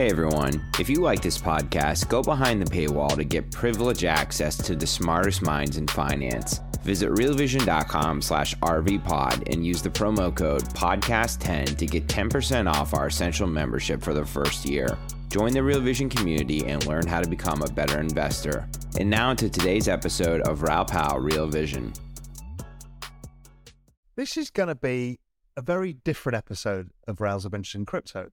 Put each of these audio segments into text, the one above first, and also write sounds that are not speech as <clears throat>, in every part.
Hey everyone, if you like this podcast, go behind the paywall to get privileged access to the smartest minds in finance. Visit realvision.com slash rvpod and use the promo code podcast10 to get 10% off our essential membership for the first year. Join the Real Vision community and learn how to become a better investor. And now to today's episode of Raoul Pal Real Vision. This is going to be a very different episode of Raoul's Adventures in Crypto.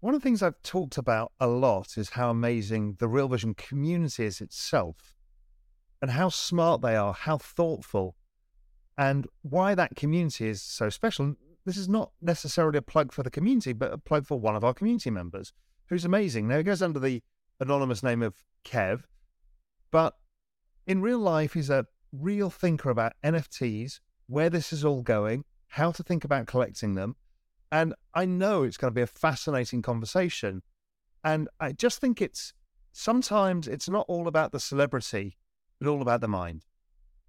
One of the things I've talked about a lot is how amazing the Real Vision community is itself and how smart they are, how thoughtful, and why that community is so special. This is not necessarily a plug for the community, but a plug for one of our community members who's amazing. Now, he goes under the anonymous name of Kev, but in real life, he's a real thinker about NFTs, where this is all going, how to think about collecting them and I know it's going to be a fascinating conversation. And I just think it's sometimes it's not all about the celebrity, but all about the mind.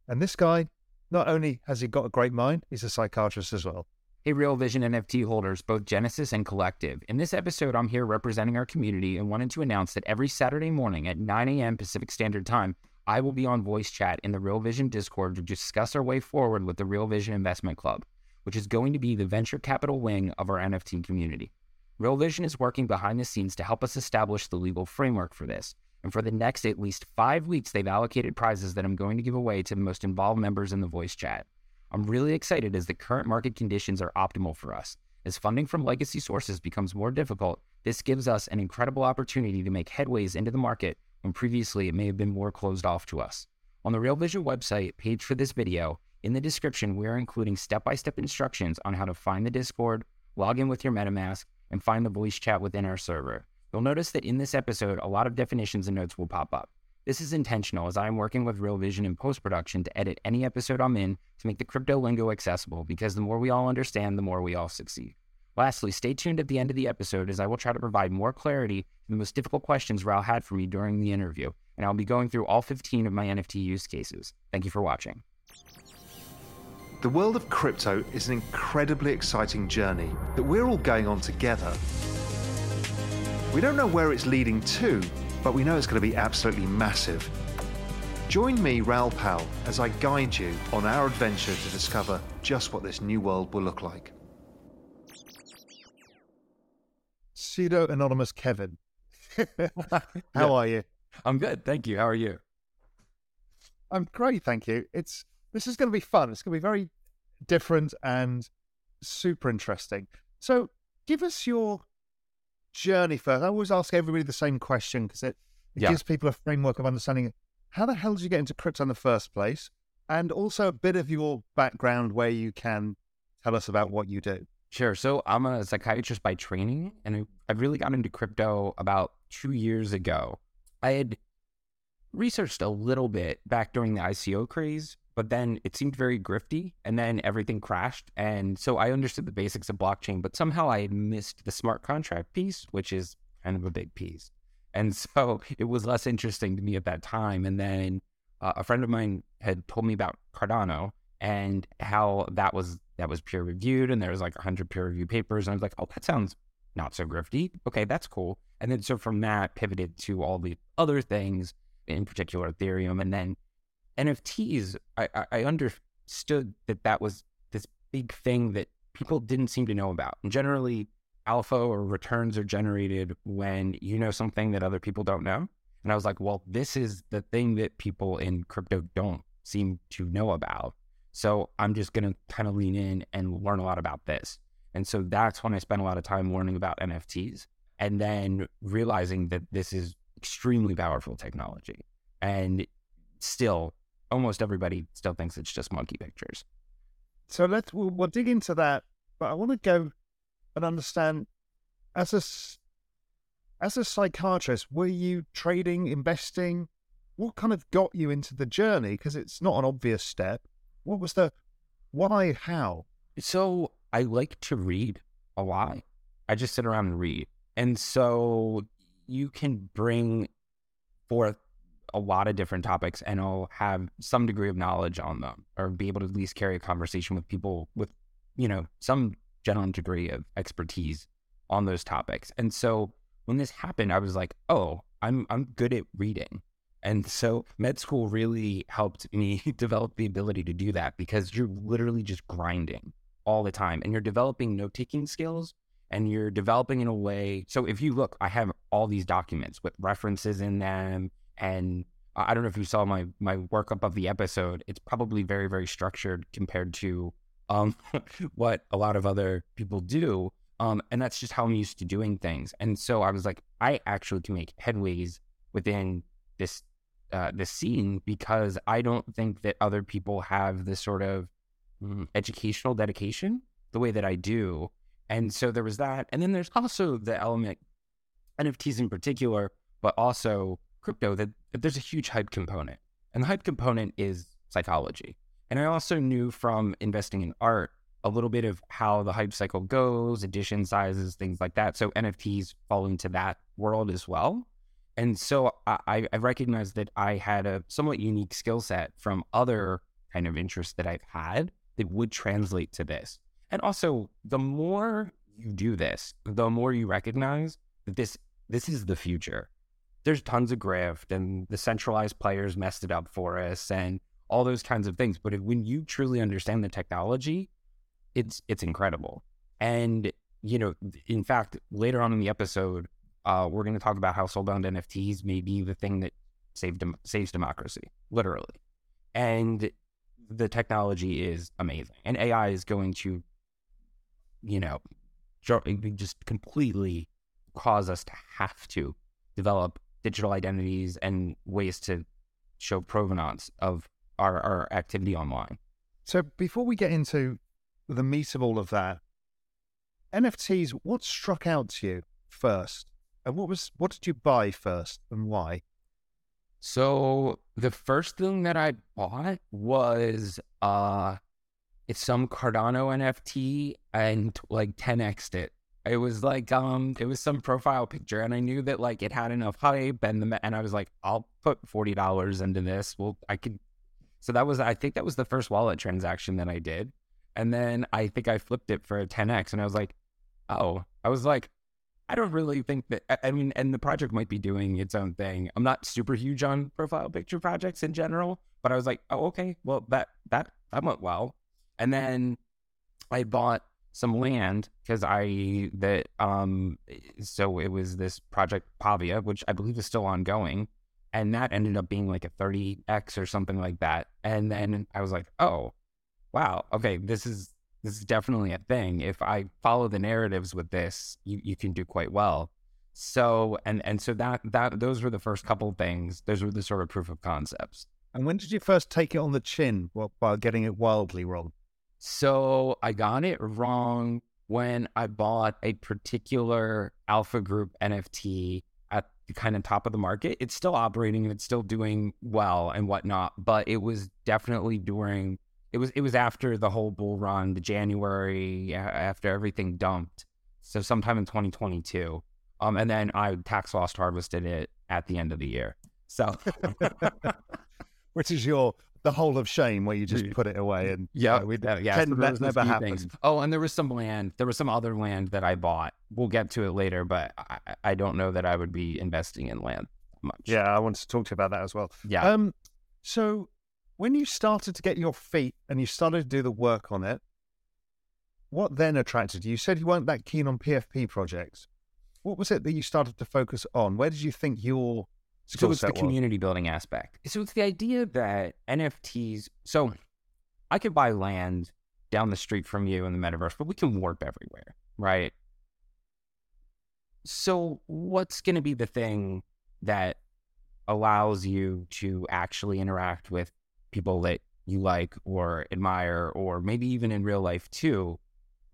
And this guy, not only has he got a great mind, he's a psychiatrist as well. Hey, Real Vision NFT holders, both Genesis and Collective. In this episode, I'm here representing our community and wanted to announce that every Saturday morning at 9 a.m. Pacific Standard Time, I will be on voice chat in the Real Vision Discord to discuss our way forward with the Real Vision Investment Club which is going to be the venture capital wing of our NFT community. Real Vision is working behind the scenes to help us establish the legal framework for this. And for the next at least five weeks, they've allocated prizes that I'm going to give away to the most involved members in the voice chat. I'm really excited as the current market conditions are optimal for us. As funding from legacy sources becomes more difficult, this gives us an incredible opportunity to make headways into the market when previously it may have been more closed off to us. On the Real Vision website page for this video, in the description, we are including step by step instructions on how to find the Discord, log in with your MetaMask, and find the voice chat within our server. You'll notice that in this episode, a lot of definitions and notes will pop up. This is intentional as I am working with Real Vision in post production to edit any episode I'm in to make the crypto lingo accessible because the more we all understand, the more we all succeed. Lastly, stay tuned at the end of the episode as I will try to provide more clarity to the most difficult questions Raoul had for me during the interview, and I'll be going through all 15 of my NFT use cases. Thank you for watching. The world of crypto is an incredibly exciting journey that we're all going on together. We don't know where it's leading to, but we know it's going to be absolutely massive. Join me, Raoul Pal, as I guide you on our adventure to discover just what this new world will look like. Pseudo anonymous Kevin. <laughs> How yeah. are you? I'm good, thank you. How are you? I'm great, thank you. It's this is going to be fun. It's going to be very different and super interesting. So, give us your journey first. I always ask everybody the same question because it, it yeah. gives people a framework of understanding how the hell did you get into crypto in the first place, and also a bit of your background where you can tell us about what you do. Sure. So I'm a psychiatrist by training, and I really got into crypto about two years ago. I had researched a little bit back during the ICO craze, but then it seemed very grifty and then everything crashed. And so I understood the basics of blockchain, but somehow I had missed the smart contract piece, which is kind of a big piece. And <laughs> so it was less interesting to me at that time. And then uh, a friend of mine had told me about Cardano and how that was that was peer reviewed and there was like 100 peer review papers and I was like, "Oh, that sounds not so grifty. Okay, that's cool." And then so from that pivoted to all the other things, in particular Ethereum and then NFTs, I, I understood that that was this big thing that people didn't seem to know about. And generally, alpha or returns are generated when you know something that other people don't know. And I was like, well, this is the thing that people in crypto don't seem to know about. So I'm just going to kind of lean in and learn a lot about this. And so that's when I spent a lot of time learning about NFTs and then realizing that this is extremely powerful technology. And still, almost everybody still thinks it's just monkey pictures. So let's we'll, we'll dig into that, but I want to go and understand as a as a psychiatrist, were you trading, investing? What kind of got you into the journey? Because it's not an obvious step. What was the why? How? So I like to read a lot. I just sit around and read. And so you can bring forth a lot of different topics and I'll have some degree of knowledge on them or be able to at least carry a conversation with people with, you know, some general degree of expertise on those topics. And so when this happened, I was like, oh, I'm I'm good at reading. And so med school really helped me <laughs> develop the ability to do that because you're literally just grinding all the time and you're developing note taking skills and you're developing in a way. So if you look, I have all these documents with references in them. And I don't know if you saw my, my workup of the episode. It's probably very, very structured compared to um, <laughs> what a lot of other people do. Um, and that's just how I'm used to doing things. And so I was like, I actually can make headways within this uh, this scene because I don't think that other people have this sort of mm, educational dedication the way that I do. And so there was that. And then there's also the element, NFTs in particular, but also crypto, that, that there's a huge hype component. And the hype component is psychology. And I also knew from investing in art a little bit of how the hype cycle goes, edition sizes, things like that. So NFTs fall into that world as well. And so I, I recognized that I had a somewhat unique skill set from other kind of interests that I've had that would translate to this. And also, the more you do this, the more you recognize that this this is the future. There's tons of grift, and the centralized players messed it up for us, and all those kinds of things. But if, when you truly understand the technology, it's it's incredible. And you know, in fact, later on in the episode, uh, we're going to talk about how soulbound NFTs may be the thing that saved dem- saves democracy, literally. And the technology is amazing, and AI is going to, you know, just completely cause us to have to develop digital identities and ways to show provenance of our, our activity online. So before we get into the meat of all of that, NFTs, what struck out to you first? And what was what did you buy first and why? So the first thing that I bought was uh it's some Cardano NFT and like 10x it. It was like um it was some profile picture and I knew that like it had enough hype and the and I was like I'll put forty dollars into this. Well I could so that was I think that was the first wallet transaction that I did. And then I think I flipped it for a 10x and I was like, oh, I was like, I don't really think that. I mean, and the project might be doing its own thing. I'm not super huge on profile picture projects in general, but I was like, oh, okay, well that that that went well. And then I bought some land because I that um so it was this project Pavia, which I believe is still ongoing, and that ended up being like a 30x or something like that. And then I was like, oh, wow, okay, this is this is definitely a thing. If I follow the narratives with this, you, you can do quite well. So and and so that that those were the first couple things. Those were the sort of proof of concepts. And when did you first take it on the chin while, while getting it wildly wrong? So I got it wrong when I bought a particular Alpha Group NFT at the kind of top of the market. It's still operating and it's still doing well and whatnot, but it was definitely during it was it was after the whole bull run, the January after everything dumped. So sometime in 2022. Um, and then I tax loss harvested it at the end of the year. So, <laughs> which is your the hole of shame where you just put it away and yeah, uh, we uh, yeah, pretend so that never happened. Things. Oh, and there was some land. There was some other land that I bought. We'll get to it later, but I, I don't know that I would be investing in land much. Yeah, I wanted to talk to you about that as well. Yeah. Um. So when you started to get your feet and you started to do the work on it, what then attracted you? You said you weren't that keen on PFP projects. What was it that you started to focus on? Where did you think your skill so it's set the was? community building aspect. So it's the idea that NFTs. So I could buy land down the street from you in the metaverse, but we can warp everywhere, right? So what's going to be the thing that allows you to actually interact with people that you like or admire, or maybe even in real life too?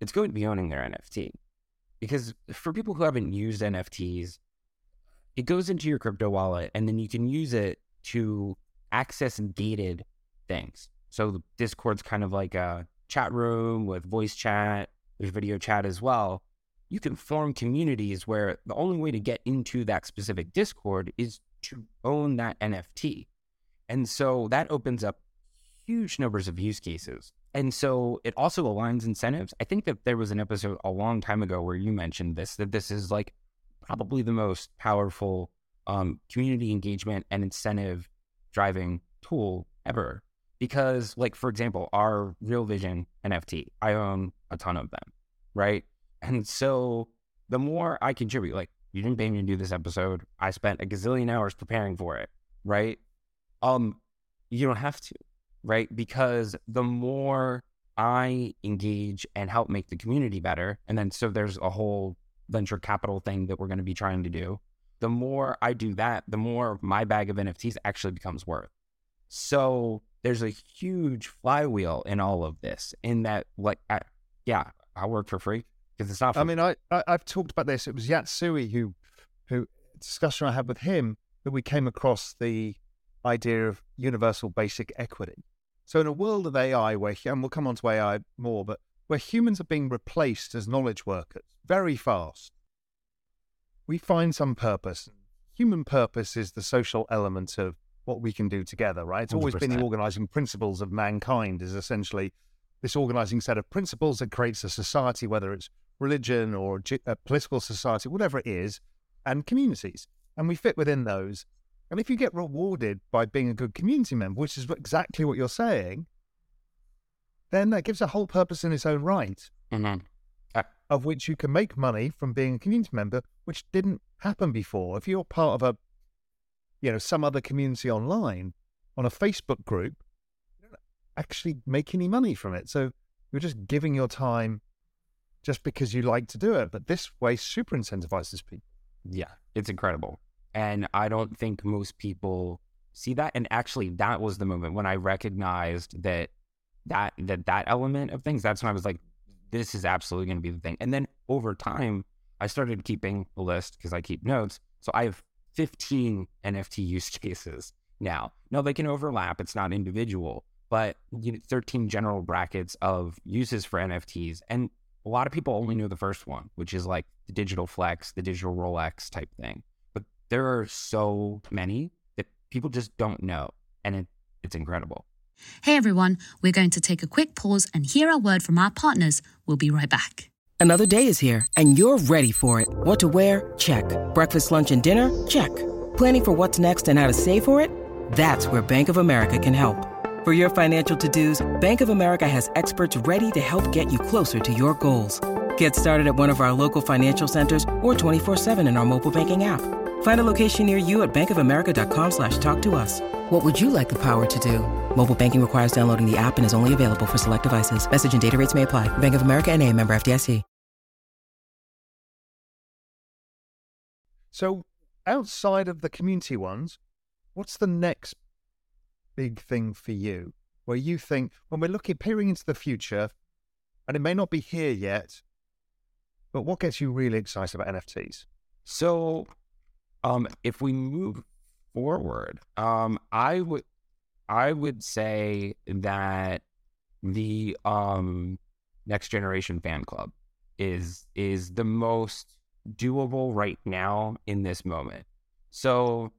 It's going to be owning their NFT. because for people who haven't used NFTs, it goes into your crypto wallet and then you can use it to access gated things. So Discord's kind of like a chat room with voice chat, there's video chat as well. You can form communities where the only way to get into that specific Discord is to own that NFT. And so that opens up huge numbers of use cases. And so it also aligns incentives. I think that there was an episode a long time ago where you mentioned this, that this is like probably the most powerful um, community engagement and incentive driving tool ever. Because, like, for example, our Real Vision NFT, I own a ton of them, right? And so the more I contribute, like, you didn't pay me to do this episode. I spent a gazillion hours preparing for it, right? Um, you don't have to, right? Because the more I engage and help make the community better, and then so there's a whole venture capital thing that we're going to be trying to do. The more I do that, the more my bag of NFTs actually becomes worth. So there's a huge flywheel in all of this. In that, like, I, yeah, I work for free because it's not. Free. I mean, I, I have talked about this. It was Yatsui who, who discussion I had with him that we came across the idea of universal basic equity. So in a world of AI, where and we'll come on to AI more, but where humans are being replaced as knowledge workers very fast, we find some purpose. Human purpose is the social element of what we can do together, right? It's always 100%. been the organizing principles of mankind is essentially this organizing set of principles that creates a society, whether it's religion or a uh, political society, whatever it is, and communities. And we fit within those. And if you get rewarded by being a good community member, which is exactly what you're saying, then that gives a whole purpose in its own right, mm-hmm. uh, of which you can make money from being a community member, which didn't happen before. If you're part of a, you know, some other community online on a Facebook group, you don't actually make any money from it. So you're just giving your time just because you like to do it. But this way super incentivizes people. Yeah, it's incredible. And I don't think most people see that. And actually, that was the moment when I recognized that that that that element of things. That's when I was like, this is absolutely going to be the thing. And then over time, I started keeping a list because I keep notes. So I have 15 NFT use <laughs> cases now. Now they can overlap. It's not individual, but you know, 13 general brackets of uses for NFTs. And a lot of people only know the first one, which is like the digital flex, the digital Rolex type thing But there are so many that people just don't know. And it, it's incredible. Hey everyone, we're going to take a quick pause and hear a word from our partners. We'll be right back. Another day is here and you're ready for it. What to wear? Check. Breakfast, lunch, and dinner? Check. Planning for what's next and how to save for it? That's where Bank of America can help. For your financial to dos, Bank of America has experts ready to help get you closer to your goals. Get started at one of our local financial centers or 24 7 in our mobile banking app. Find a location near you at bankofamerica.com slash talk to us. What would you like the power to do? Mobile banking requires downloading the app and is only available for select devices. Message and data rates may apply. Bank of America and a member FDIC. So outside of the community ones, what's the next big thing for you? Where you think, when we're looking, peering into the future, and it may not be here yet, but what gets you really excited about NFTs? So um, if we move forward, um, I would I would say that the um, next generation fan club is is the most doable right now in this moment. So,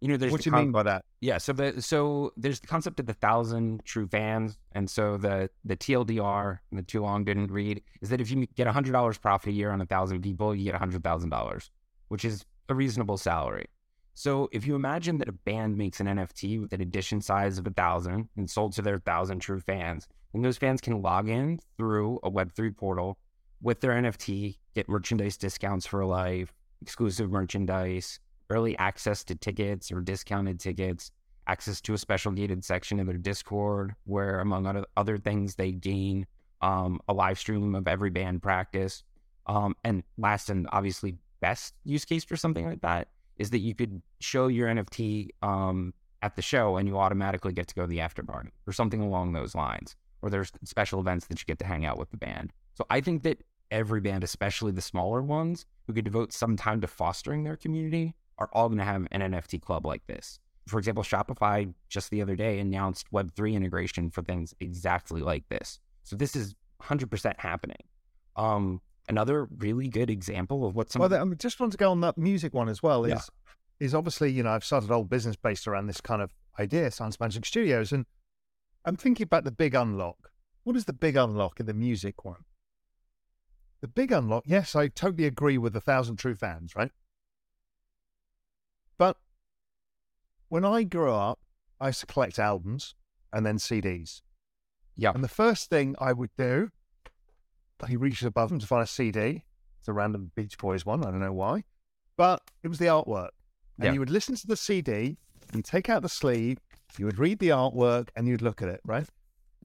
you know, there's what do you con- mean by that? Yeah, so the so there's the concept of the thousand true fans, and so the the TLDR, the too long didn't read, is that if you get hundred dollars profit a year on a thousand people, you get hundred thousand dollars, which is a reasonable salary. So if you imagine that a band makes an NFT with an edition size of a thousand and sold to their thousand true fans, and those fans can log in through a Web3 portal with their NFT, get merchandise discounts for life, exclusive merchandise, early access to tickets or discounted tickets, access to a special gated section of their Discord, where among other things they gain um, a live stream of every band practice. Um, and last and obviously best use case for something like that is that you could show your NFT um, at the show and you automatically get to go to the after party or something along those lines. Or there's special events that you get to hang out with the band. So I think that every band, especially the smaller ones, who could devote some time to fostering their community, are all going to have an NFT club like this. For example, Shopify just the other day announced Web3 integration for things exactly like this. So this is 100% happening. Um, another really good example of what some. Well, I mean, um, just want to go on that music one as well. Is Yeah. is obviously you know I've started a whole business based around this kind of idea, Science Magic Studios, and I'm thinking about the big unlock. What is the big unlock in the music one? The big unlock, yes, I totally agree with a thousand true fans, right? But when I grew up, I used to collect albums and then CDs. yeah, And the first thing I would do, he reaches above him to find a CD. It's a random Beach Boys one. I don't know why. But it was the artwork. And Yeah. you would listen to the CD, and take out the sleeve, you would read the artwork, and you'd look at it, right?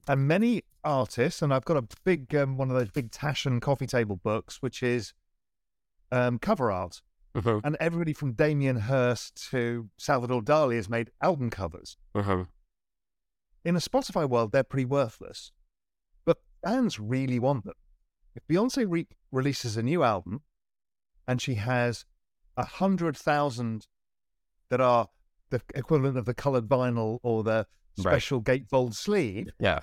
And many artists, and I've got a big um, one of those big Taschen coffee table books, which is um, cover art. Uh-huh. And everybody from Damien Hirst to Salvador Dali has made album covers Uh-huh. in a Spotify world, they're pretty worthless. But fans really want them. If Beyonce re- releases a new album and she has a hundred thousand that are the equivalent of the colored vinyl or the Right. special gatefold sleeve, yeah,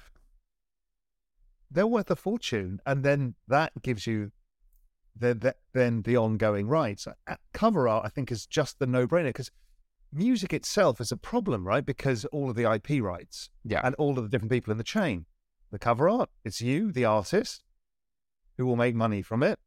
they're worth a fortune. And then that gives you the, the, then the ongoing rights. Cover art, I think, is just the no brainer because music itself is a problem, right? Because all of the IP rights yeah. and all of the different people in the chain. The cover art, it's you, the artist, who will make money from it.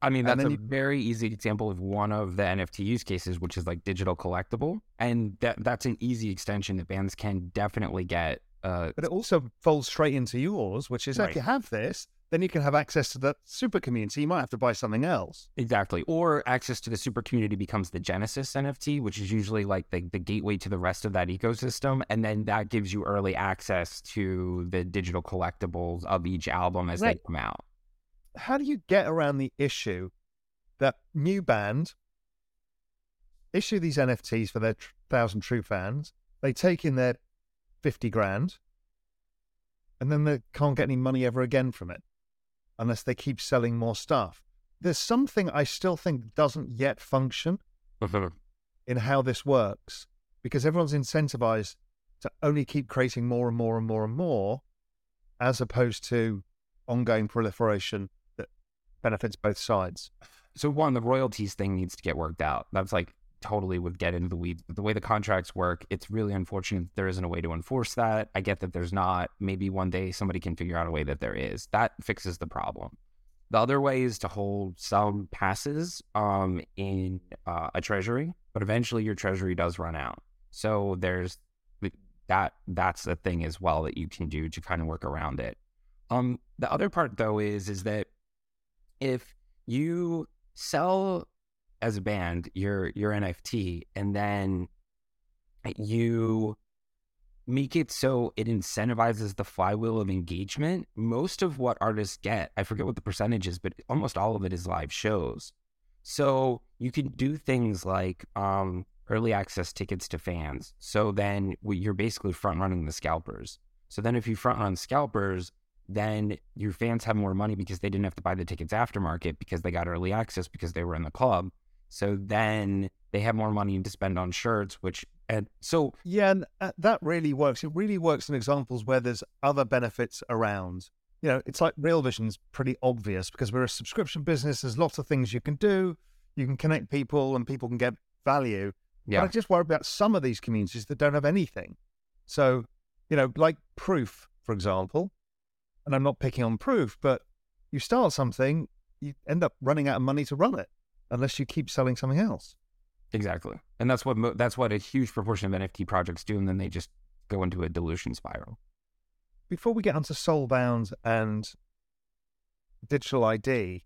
I mean, that's a you- very easy example of one of the NFT use cases, which is like digital collectible, and that that's an easy extension that bands can definitely get. Uh, But it also folds straight into yours, which is Right. if you have this, then you can have access to the super community. You might have to buy something else. exactly, or access to the super community becomes the Genesis NFT, which is usually like the the gateway to the rest of that ecosystem, and then that gives you early access to the digital collectibles of each album as Right. they come out. How do you get around the issue that new band issue these NFTs for their tr- thousand true fans? They take in their 50 grand and then they can't get any money ever again from it unless they keep selling more stuff. There's something I still think doesn't yet function mm-hmm. in how this works because everyone's incentivized to only keep creating more and more and more and more as opposed to ongoing proliferation benefits both sides. So one, the royalties thing needs to get worked out. That's like totally would get into the weeds. The way the contracts work, it's really unfortunate there isn't a way to enforce that. I get that there's not. Maybe one day somebody can figure out a way that there is. That fixes the problem. The other way is to hold some passes um, in uh, a treasury, but eventually your treasury does run out. So there's that. That's a thing as well that you can do to kind of work around it. Um, the other part though is is that if you sell as a band your your NFT and then you make it so it incentivizes the flywheel of engagement, most of what artists get, I forget what the percentage is, but almost all of it is live shows. So you can do things like um, early access tickets to fans. So then you're basically front running the scalpers. So then if you front run scalpers, then your fans have more money because they didn't have to buy the tickets aftermarket because they got early access because they were in the club. So then they have more money to spend on shirts, which and so Yeah, and uh, that really works. It really works in examples where there's other benefits around. You know, it's like Real Vision's pretty obvious because we're a subscription business. There's lots of things you can do. You can connect people and people can get value. yeah, But I just worry about some of these communities that don't have anything. So, you know, like Proof, for example, and I'm not picking on Proof, but you start something, you end up running out of money to run it unless you keep selling something else. exactly, and that's what mo- that's what a huge proportion of NFT projects do, and then they just go into a dilution spiral. Before we get onto Soulbound and digital ID,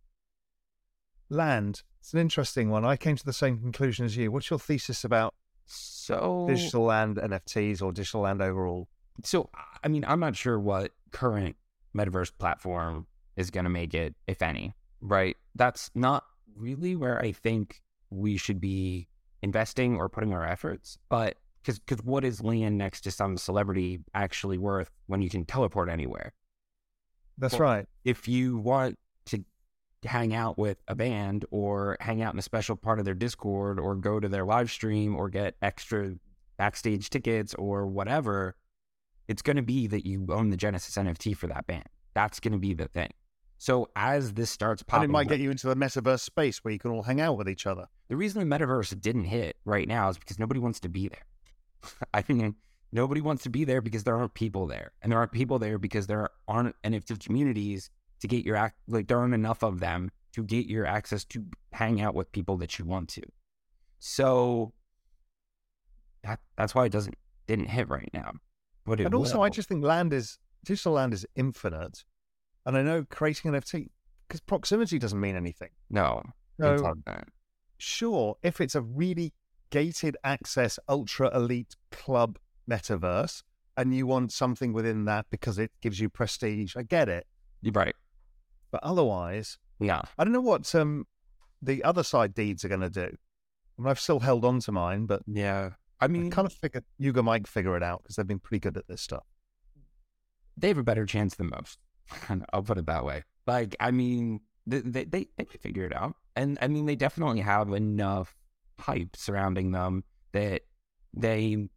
land, it's an interesting one. I came to the same conclusion as you. What's your thesis about So digital land NFTs or digital land overall? So, I mean, I'm not sure what current metaverse platform is going to make it, if any, right? That's not really where I think we should be investing or putting our efforts. But because because what is land next to some celebrity actually worth when you can teleport anywhere? That's Well, right. If you want to hang out with a band or hang out in a special part of their Discord or go to their live stream or get extra backstage tickets or whatever, it's going to be that you own the Genesis NFT for that band. That's going to be the thing. So as this starts popping, and it might get you into the metaverse space where you can all hang out with each other. The reason the metaverse didn't hit right now is because nobody wants to be there. <laughs> I mean, nobody wants to be there because there aren't people there, and there aren't people there because there aren't NFT communities to get your act like there aren't enough of them to get your access to hang out with people that you want to. So that that's why it doesn't didn't hit right now. But and also, will. I just think land is digital land is infinite, and I know creating an NFT because proximity doesn't mean anything. no. So it's not that. sure, if it's a really gated access, ultra elite club metaverse, and you want something within that because it gives you prestige, I get it. You're right. But otherwise, Yeah. I don't know what um, the Otherside deeds are going to do. I mean, I've still held on to mine, but Yeah. I I mean, kind of figured Yuga might figure it out because they've been pretty good at this stuff. they have a better chance than most. I'll put it that way. Like, I mean, they they they, they figure it out, and I mean, they definitely have enough hype surrounding them that they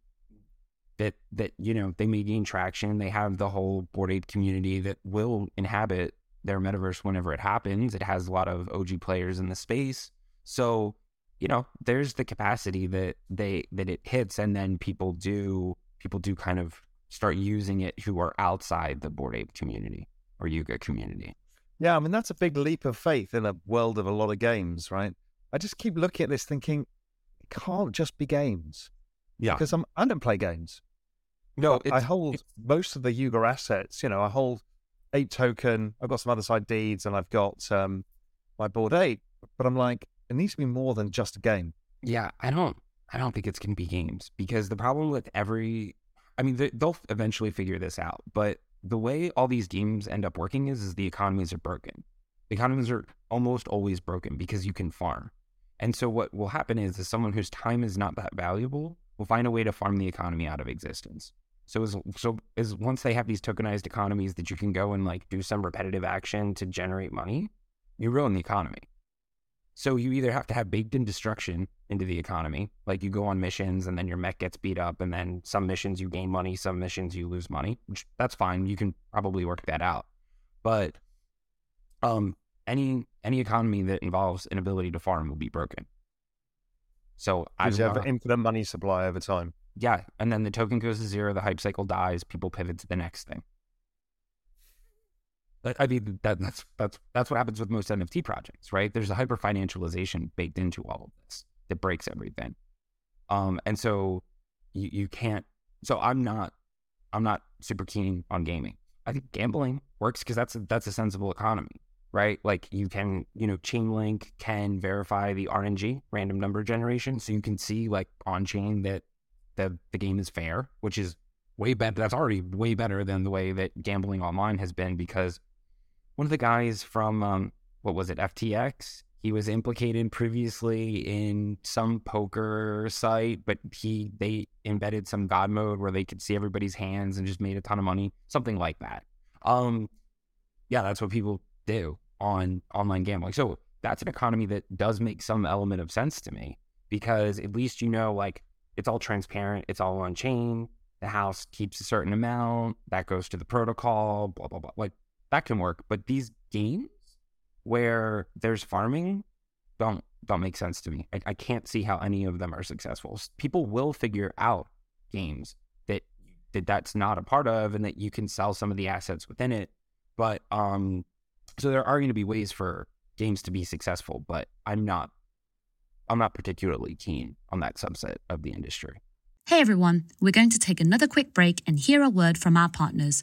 that that you know they may gain traction. They have the whole Bored Ape community that will inhabit their metaverse whenever it happens. It has a lot of OG players in the space, so you know there's the capacity that they that it hits, and then people do people do kind of start using it who are outside the Bored Ape community or Yuga community. Yeah, I mean, that's a big leap of faith in a world of a lot of games, right? I just keep looking at this thinking, it can't just be games. Yeah. Because I'm, I don't play games. No, I hold most of the Yuga assets. You know, I hold eight token. I've got some other side deeds, and I've got um, my board eight. But I'm like, it needs to be more than just a game. yeah, I don't I don't think it's going to be games because the problem with every I mean they, they'll eventually figure this out, but the way all these games end up working is is the economies are broken. The economies are almost always broken because you can farm. And so what will happen is is someone whose time is not that valuable will find a way to farm the economy out of existence. So as so as once they have these tokenized economies that you can go and like do some repetitive action to generate money, you ruin the economy. So you either have to have baked in destruction into the economy, like you go on missions and then your mech gets beat up, and then some missions you gain money, some missions you lose money, which that's fine. You can probably work that out. But um, any any economy that involves an ability to farm will be broken. So I you have an infinite money supply over time. yeah, and then the token goes to zero, the hype cycle dies, people pivot to the next thing. I mean that, that's that's that's what happens with most NFT projects, right? There's a hyper financialization baked into all of this that breaks everything. Um, and so you you can't. So I'm not I'm not super keen on gaming. I think gambling works because that's a, that's a sensible economy, right? Like you can you know Chainlink can verify the RNG random number generation, so you can see like on chain that the the game is fair, which is way better. That's already way better than the way that gambling online has been because one of the guys from um, what was it FTX he was implicated previously in some poker site but he they embedded some god mode where they could see everybody's hands and just made a ton of money something like that. Um yeah that's what people do on online gambling. So that's an economy that does make some element of sense to me because at least you know like it's all transparent it's all on chain the house keeps a certain amount that goes to the protocol blah blah blah like that can work but these games where there's farming don't don't make sense to me. I, I can't see how any of them are successful. People will figure out games that that that's not a part of and that you can sell some of the assets within it but um so there are going to be ways for games to be successful but i'm not i'm not particularly keen on that subset of the industry. Hey everyone, we're going to take another quick break and hear a word from our partners.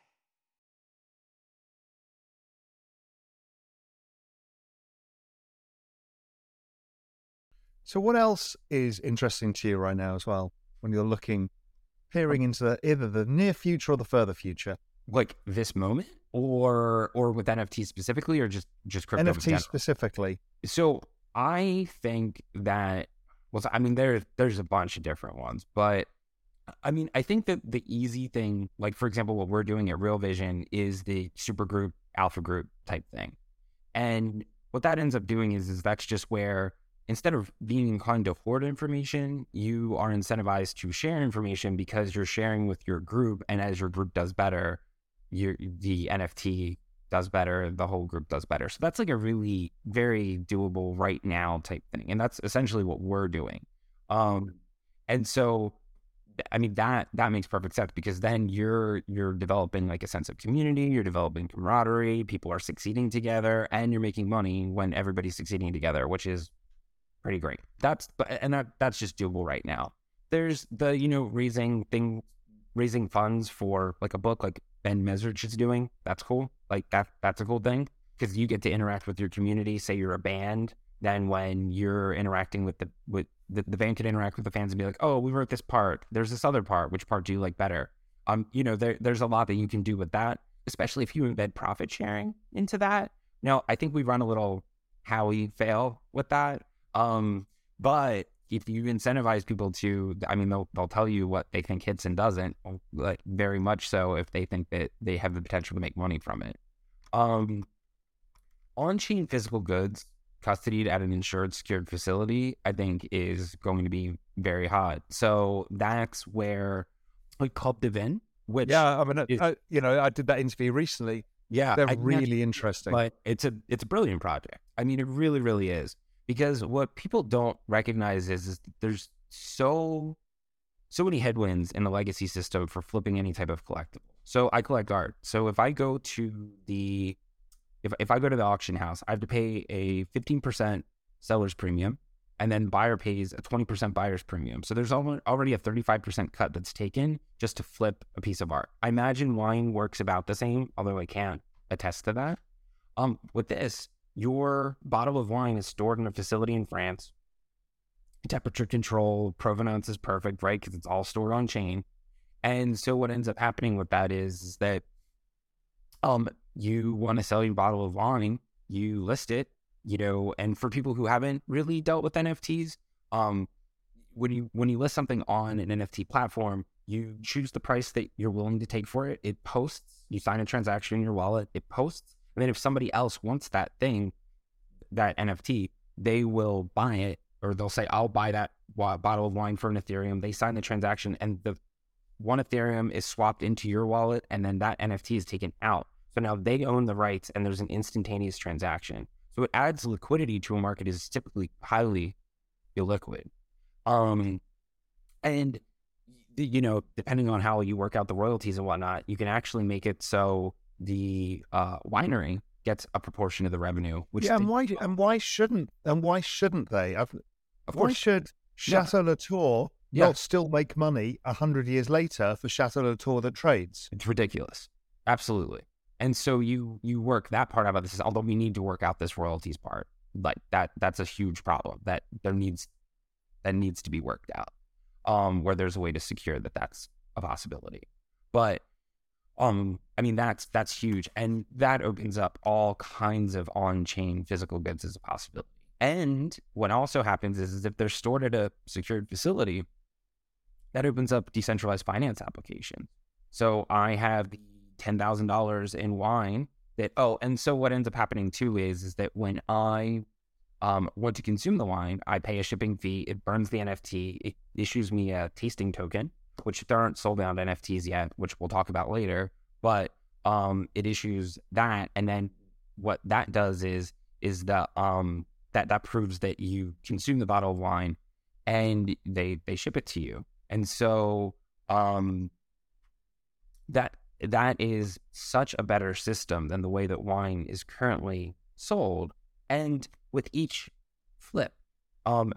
So, what else is interesting to you right now as well when you're looking, peering into the, either the near future or the further future? Like this moment, or or with NFT specifically, or just just crypto NFT specifically. So I think that well, I mean, there's there's a bunch of different ones, but I mean, I think that the easy thing, like for example, what we're doing at Real Vision is the super group, alpha group type thing, and what that ends up doing is is that's just where instead of being inclined to hoard information, you are incentivized to share information because you're sharing with your group, and as your group does better, your the NFT does better, the whole group does better. So that's like a really very doable right now type thing. And that's essentially what we're doing. Um and so I mean that that makes perfect sense because then you're you're developing like a sense of community, you're developing camaraderie, people are succeeding together and you're making money when everybody's succeeding together, which is pretty great. That's and that that's just doable right now. There's the, you know, raising thing raising funds for like a book like Ben Mezrich is doing. That's cool. Like that that's a cool thing because you get to interact with your community. Say you're a band, then when you're interacting with the with the, the band can interact with the fans and be like, oh, we wrote this part. There's this other part. Which part do you like better? Um, you know, there, there's a lot that you can do with that, especially if you embed profit sharing into that. Now, I think we run a little Howey fail with that. Um, but if you incentivize people to, I mean, they'll they'll tell you what they think hits and doesn't, like very much so if they think that they have the potential to make money from it. Um, on-chain physical goods custodied at an insured secured facility, I think is going to be very hot. So that's where like Club Divin, which Yeah, I mean, is- I, you know, I did that interview recently. yeah, They're I really interesting. but it's a it's a brilliant project. I mean, it really, really is. Because what people don't recognize is, is there's so so many headwinds in the legacy system for flipping any type of collectible. So I collect art. So if I go to the if if I go to the auction house, I have to pay a 15% seller's premium and then buyer pays a 20% buyer's premium. So there's already a 35% cut that's taken just to flip a piece of art. I imagine wine works about the same, although I can't attest to that. Um, with this, your bottle of wine is stored in a facility in France. Temperature control, provenance is perfect, right? Because it's all stored on chain. And so what ends up happening with that is, is that um you want to sell your bottle of wine, you list it, you know, and for people who haven't really dealt with NFTs, um when you when you list something on an NFT platform, you choose the price that you're willing to take for it. It posts, you sign a transaction in your wallet, it posts, and then if somebody else wants that thing, that NFT, they will buy it or they'll say, I'll buy that bottle of wine for an Ethereum. They sign the transaction and the one Ethereum is swapped into your wallet and then that NFT is taken out. So now they own the rights and there's an instantaneous transaction. So it adds liquidity to a market is typically highly illiquid. Um, and you know, depending on how you work out the royalties and whatnot, you can actually make it so the uh, winery gets a proportion of the revenue. Which yeah, and why and why shouldn't and why shouldn't they? I've, of why course, should Yeah. Chateau Latour Yeah. not still make money a hundred years later for Chateau Latour that trades? It's ridiculous. Absolutely. And so you you work that part out of this, although we need to work out this royalties part. Like that that's a huge problem that there needs that needs to be worked out. Um, where there's a way to secure that that's a possibility. But um, I mean that's that's huge, and that opens up all kinds of on-chain physical goods as a possibility. And what also happens is, is if they're stored at a secured facility, that opens up decentralized finance applications. So I have the ten thousand dollars in wine that oh, and so what ends up happening too is is that when I um, want to consume the wine, I pay a shipping fee. It burns the NFT. It issues me a tasting token, which there aren't sold out NFTs yet, which we'll talk about later. But um, it issues that, and then what that does is is that um, that that proves that you consume the bottle of wine, and they they ship it to you. And so um, that that is such a better system than the way that wine is currently sold. And with each flip, um,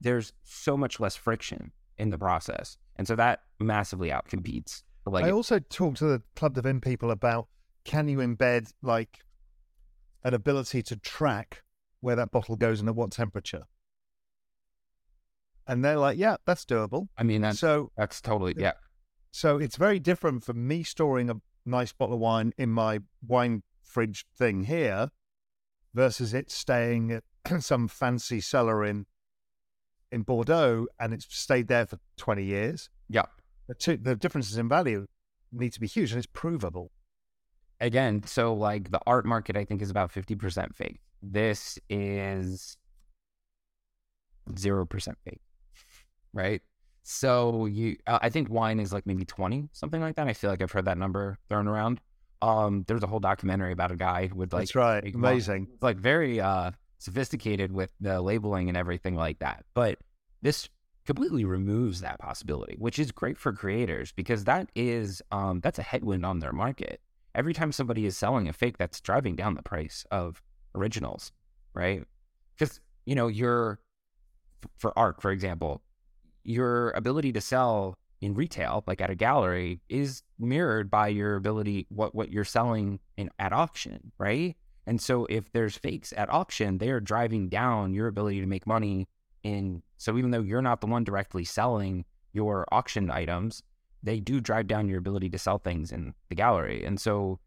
there's so much less friction in the process, and so that massively outcompetes. the I also talked to the Club Divin people about can you embed like an ability to track where that bottle goes and at what temperature? And they're like, yeah, that's doable. I mean, that's so that's totally yeah. So it's very different from me storing a nice bottle of wine in my wine fridge thing here versus it staying at <clears throat> some fancy cellar in in Bordeaux and it's stayed there for 20 years. Yeah. The, two, the differences in value need to be huge and it's provable. Again, so like the art market, I think is about 50% fake. This is 0% fake, right? So you, uh, I think wine is like maybe 20, something like that. I feel like I've heard that number thrown around. Um, there's a whole documentary about a guy with like, That's right. make wine. Amazing. Like very uh sophisticated with the labeling and everything like that. But this completely removes that possibility, which is great for creators because that is um that's a headwind on their market. Every time somebody is selling a fake, that's driving down the price of originals, right? Because you know, your for art, for example, your ability to sell in retail, like at a gallery, is mirrored by your ability what what you're selling in at auction, right? And so if there's fakes at auction, they are driving down your ability to make money in so even though you're not the one directly selling your auction items, they do drive down your ability to sell things in the gallery. And so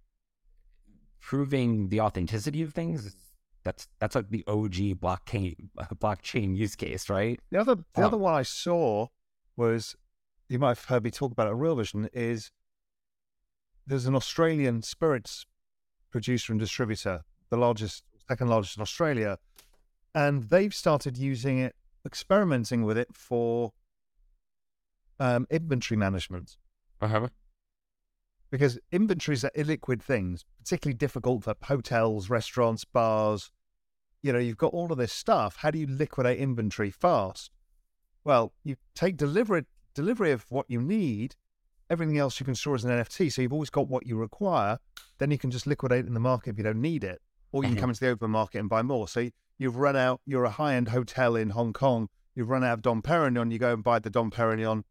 proving the authenticity of things that's that's like the OG blockchain <laughs> blockchain use case, right? The other the Oh. other one I saw was you might have heard me talk about it at Real Vision is there's an Australian spirits producer and distributor, the largest second largest in Australia, and they've started using it, experimenting with it for um, inventory management Uh-huh. because inventories are illiquid things, particularly difficult for hotels, restaurants, bars. You know, you've got all of this stuff. How do you liquidate inventory fast? Well, you take delivery delivery of what you need. Everything else you can store as an NFT. So you've always got what you require. Then you can just liquidate in the market if you don't need it, or you can Mhm. come into the open market and buy more. So you've run out. You're a high end hotel in Hong Kong. You've run out of Dom Perignon. You go and buy the Dom Perignon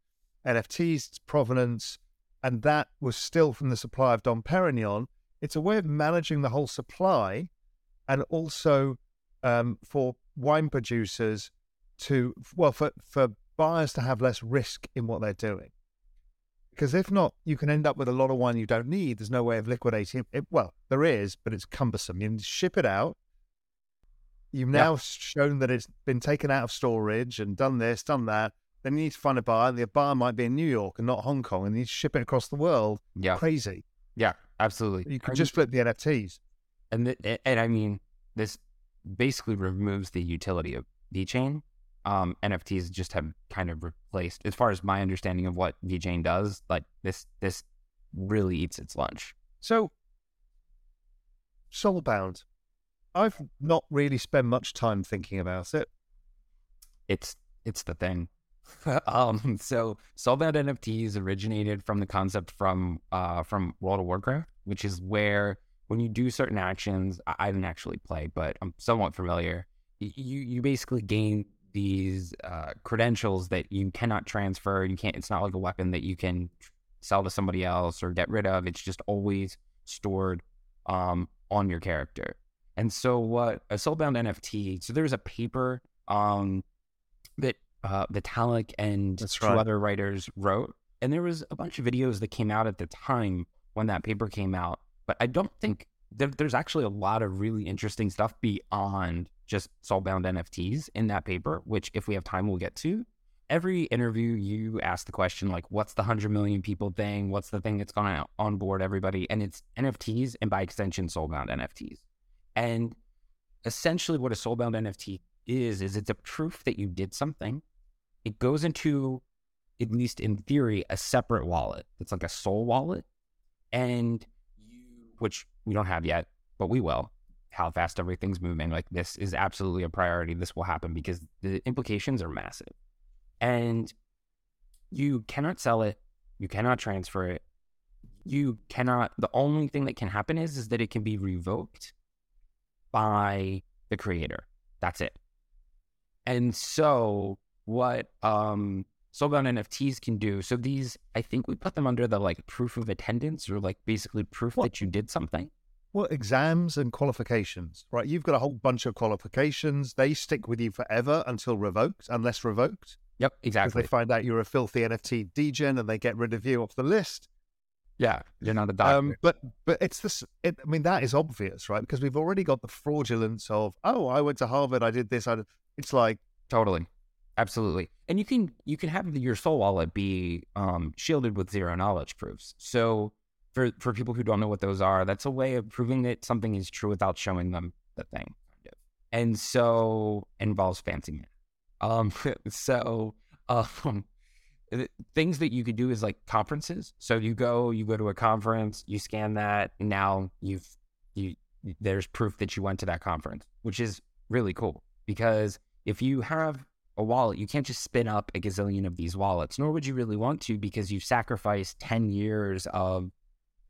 NFTs, provenance, and that was still from the supply of Dom Perignon. It's a way of managing the whole supply, and also um, for wine producers to well for for buyers to have less risk in what they're doing. Because if not, you can end up with a lot of wine you don't need. There's no way of liquidating it. Well, there is, but it's cumbersome. You ship it out. You've now shown that it's been taken out of storage and done this, done that. Then you need to find a buyer. The buyer might be in New York and not Hong Kong, and you need to ship it across the world. Yeah. Crazy. Yeah, absolutely. You can just flip the NFTs. and th- and I mean this basically removes the utility of VeChain. Um, NFTs just have kind of replaced, as far as my understanding of what VeChain does. Like this, this really eats its lunch. So, Soulbound. I've not really spent much time thinking about it. It's it's the thing. <laughs> um, so Soulbound NFTs originated from the concept from uh from World of Warcraft, which is where when you do certain actions, I, I didn't actually play, but I'm somewhat familiar. You you basically gain these uh, credentials that you cannot transfer. You can't. It's not like a weapon that you can sell to somebody else or get rid of. It's just always stored um, on your character. And so, what a Soulbound NFT? So there's a paper um, that uh, Vitalik and That's two right. other writers wrote, and there was a bunch of videos that came out at the time when that paper came out. But I don't think there, there's actually a lot of really interesting stuff beyond just Soulbound NFTs in that paper, which if we have time, we'll get to. Every interview, you ask the question like, "What's the hundred million people thing? What's the thing that's going to onboard everybody?" And it's NFTs, and by extension, Soulbound NFTs. And essentially, what a Soulbound NFT is is it's a proof that you did something. It goes into, at least in theory, a separate wallet. It's like a soul wallet, and you, which we don't have yet, but we will. How fast everything's moving, like this is absolutely a priority. This will happen because the implications are massive, and you cannot sell it, you cannot transfer it, you cannot. The only thing that can happen is is that it can be revoked by the creator. That's it. And so what um Soulbound NFTs can do, so these I think we put them under the like proof of attendance or like basically proof What? that you did something. Well, exams and qualifications, right? You've got a whole bunch of qualifications. They stick with you forever until revoked, unless revoked. Yep, exactly. they find out you're a filthy NFT degen and they get rid of you off the list. Yeah, you're not a doctor. Um, but but it's this. It, I mean, that is obvious, right? Because we've already got the fraudulence of, oh, I went to Harvard, I did this. I did. It's like, Totally. Absolutely. And you can you can have your soul wallet be um, shielded with zero knowledge proofs. So for for people who don't know what those are, that's a way of proving that something is true without showing them the thing. And so involves fancy math. Um <laughs> so um things that you could do is like conferences. So you go you go to a conference, you scan that, now you've you there's proof that you went to that conference, which is really cool because if you have a wallet, you can't just spin up a gazillion of these wallets, nor would you really want to because you've sacrificed 10 years of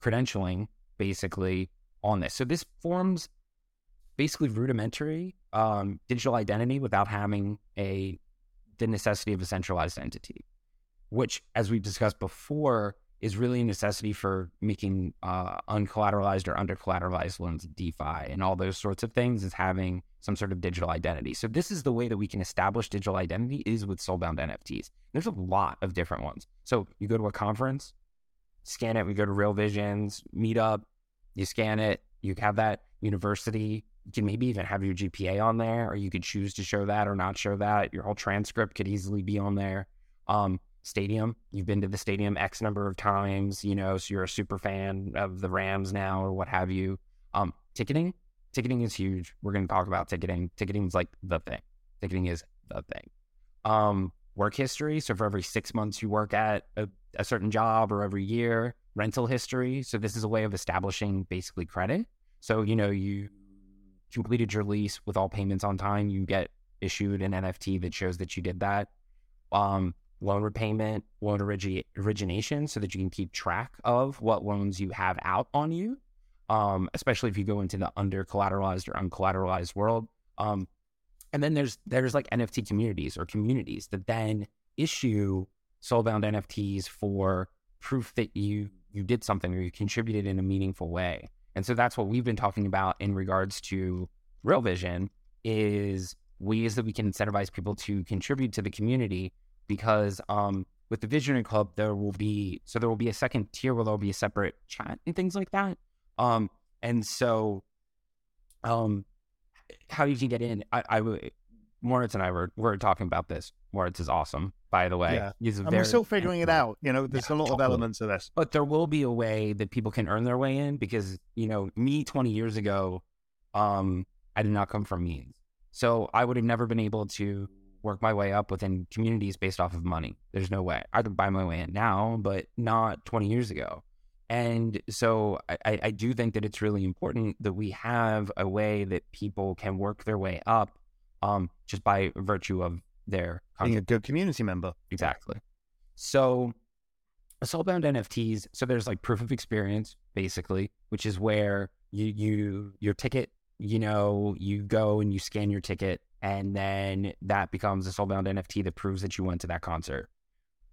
credentialing basically on this. So this forms basically rudimentary um, digital identity without having a the necessity of a centralized entity, which, as we've discussed before, is really a necessity for making uh, uncollateralized or undercollateralized loans DeFi and all those sorts of things is having some sort of digital identity. So this is the way that we can establish digital identity is with soulbound NFTs. There's a lot of different ones. So you go to a conference, scan it. We go to Real Visions, Meetup, you scan it. You have that university. You can maybe even have your GPA on there, or you could choose to show that or not show that. Your whole transcript could easily be on there. Um, stadium, you've been to the stadium X number of times, you know, so you're a super fan of the Rams now or what have you. Um, ticketing, ticketing is huge. We're going to talk about ticketing. Ticketing is like the thing. Ticketing is the thing. Um, work history. So for every six months you work at a, a certain job or every year, rental history. So this is a way of establishing basically credit. So, you know, you completed your lease with all payments on time, you get issued an NFT that shows that you did that. Um, loan repayment, loan origi- origination, so that you can keep track of what loans you have out on you, um, especially if you go into the under collateralized or uncollateralized world. Um, and then there's there's like NFT communities or communities that then issue soulbound NFTs for proof that you you did something or you contributed in a meaningful way. And so that's what we've been talking about in regards to Real Vision is ways that we can incentivize people to contribute to the community because um, with the Visionary Club there will be so there will be a second tier where there will be a separate chat and things like that. Um, and so um, how you can get in, I, I Moritz and I were were talking about this. Moritz is awesome, by the way. Yeah. He's and very we're still figuring it out. You know, there's Yeah, a lot of elements of this. but there will be a way that people can earn their way in because you know me 20 years ago um i did not come from means so i would have never been able to work my way up within communities based off of money there's no way i could buy my way in now but not 20 years ago and so I, I do think that it's really important that we have a way that people can work their way up um, just by virtue of their Being a good community member. Exactly. So, soulbound NFTs. So there's like proof of experience, basically, which is where you you your ticket. You know, you go and you scan your ticket, and then that becomes a soulbound NFT that proves that you went to that concert.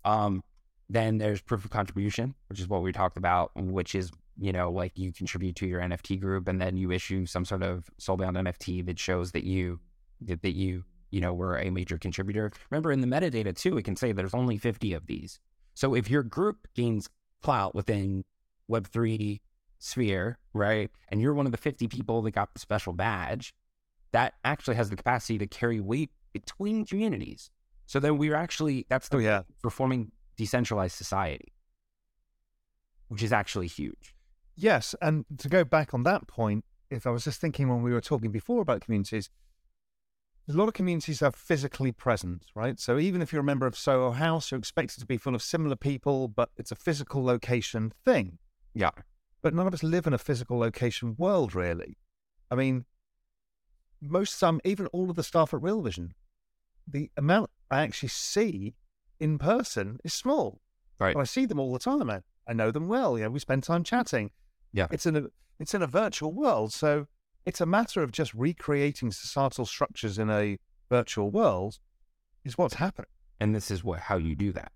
Um, then there's proof of contribution, which is what we talked about, which is you know like you contribute to your NFT group, and then you issue some sort of soulbound NFT that shows that you that, that you you know were a major contributor. Remember in the metadata too, it can say there's only 50 of these. So if your group gains clout within Web3 sphere, right, and you're one of the 50 people that got the special badge, that actually has the capacity to carry weight between communities. So then we're actually that's the Oh, yeah. for forming decentralized society, which is actually huge. Yes, and to go back on that point, if I was just thinking when we were talking before about communities, a lot of communities are physically present, right? So even if you're a member of Soho House, you're expected to be full of similar people, but it's a physical location thing. Yeah. But none of us live in a physical location world, really. I mean, most some, even all of the staff at Real Vision, the amount I actually see in person is small. Right. I see them all the time. I, I know them well. You know, we spend time chatting. Yeah. It's in a it's in a virtual world. So it's a matter of just recreating societal structures in a virtual world is what's happening. And this is what how you do that.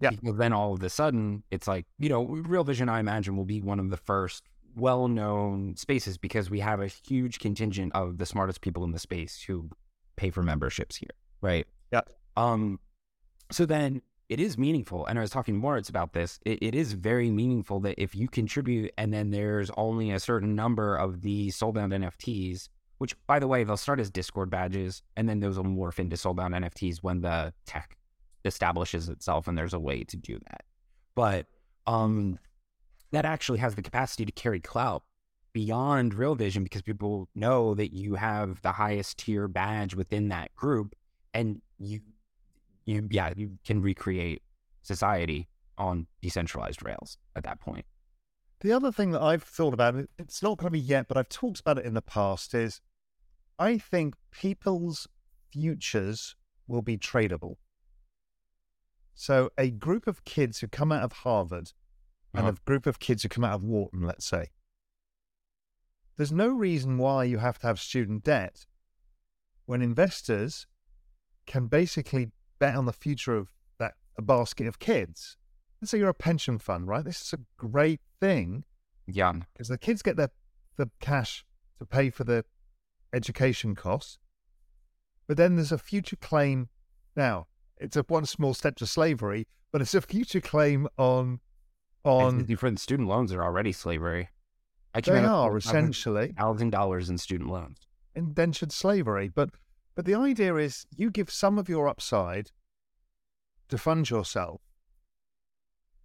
Yeah. Because then all of a sudden, it's like, you know, Real Vision, I imagine, will be one of the first well known spaces because we have a huge contingent of the smartest people in the space who pay for memberships here. Right. Yeah. Um, so then it is meaningful. And I was talking to Moritz about this. It, it is very meaningful that if you contribute and then there's only a certain number of the soulbound NFTs, which by the way, they'll start as Discord badges and then those will morph into soulbound NFTs when the tech establishes itself and there's a way to do that. But um, that actually has the capacity to carry clout beyond Real Vision because people know that you have the highest tier badge within that group and you you yeah you can recreate society on decentralized rails at that point. The other thing that i've thought about it's not going to be yet but i've talked about it in the past is i think people's futures will be tradable. So a group of kids who come out of harvard and Uh-huh. a group of kids who come out of wharton let's say. There's no reason why you have to have student debt when investors can basically bet on the future of that a basket of kids. Let's say you're a pension fund, right? This is a great thing yeah because the kids get the the cash to pay for the education costs, but then there's a future claim. Now it's a one small step to slavery, but it's a future claim on on different student loans are already slavery i they are essentially thousand dollars in student loans indentured slavery. But but the idea is you give some of your upside to fund yourself,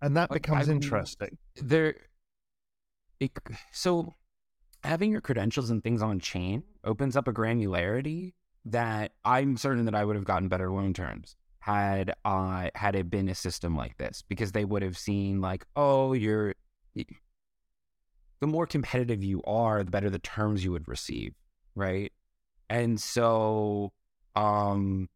and that becomes I mean, interesting. there it, so having your credentials and things on chain opens up a granularity that I'm certain that I would have gotten better loan terms had uh had it been a system like this because they would have seen like oh you're the more competitive you are the better the terms you would receive right and so um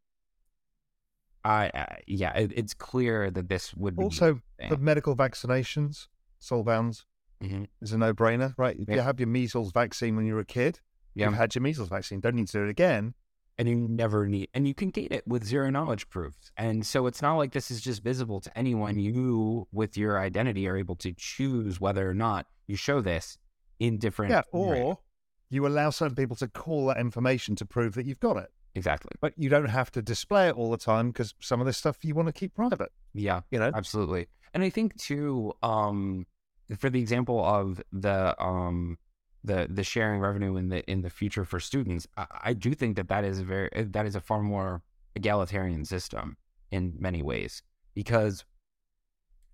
I, I yeah it, it's clear that this would be Also, the medical vaccinations, soulbounds, Mhm. is a no-brainer, right? If you have your measles vaccine when you were a kid, yeah you've had your measles vaccine. Don't need to do it again. and you never need and you can gate it with zero knowledge proofs and so it's not like this is just visible to anyone you with your identity are able to choose whether or not you show this in different Yeah, or you allow certain people to call that information to prove that you've got it, exactly. But you don't have to display it all the time because some of this stuff you want to keep private. yeah You know, absolutely. And i think too um for the example of the um the the sharing revenue in the in the future for students i, I do think that that is a very that is a far more egalitarian system in many ways because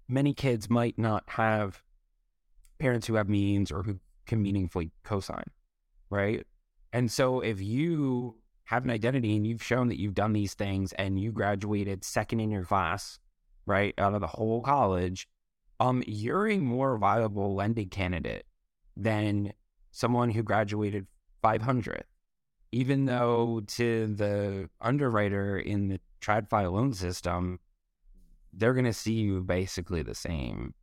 many kids might not have parents who have means or who can meaningfully cosign right? And so if you have an identity and you've shown that you've done these things and you graduated second in your class right out of the whole college um you're a more viable lending candidate than someone who graduated 500 even though to the underwriter in the tradfi loan system they're going to see you basically the same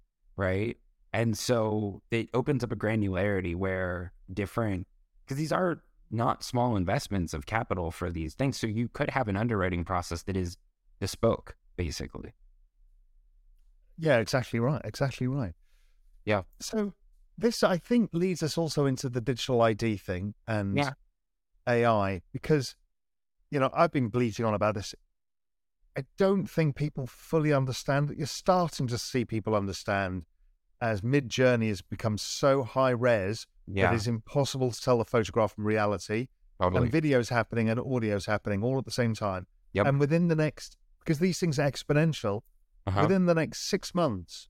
right? And so it opens up a granularity where different because these are not small investments of capital for these things so you could have an underwriting process that is bespoke basically yeah, exactly right, exactly right. Yeah. So this, I think, leads us also into the digital ID thing and Yeah. AI because, you know, I've been bleating on about this. I don't think people fully understand that you're starting to see people understand as Midjourney has become so high res that it's impossible to tell the photograph from reality. totally And video's happening and audio's happening all at the same time. Yep. And within the next, because these things are exponential, uh-huh. within the next six months,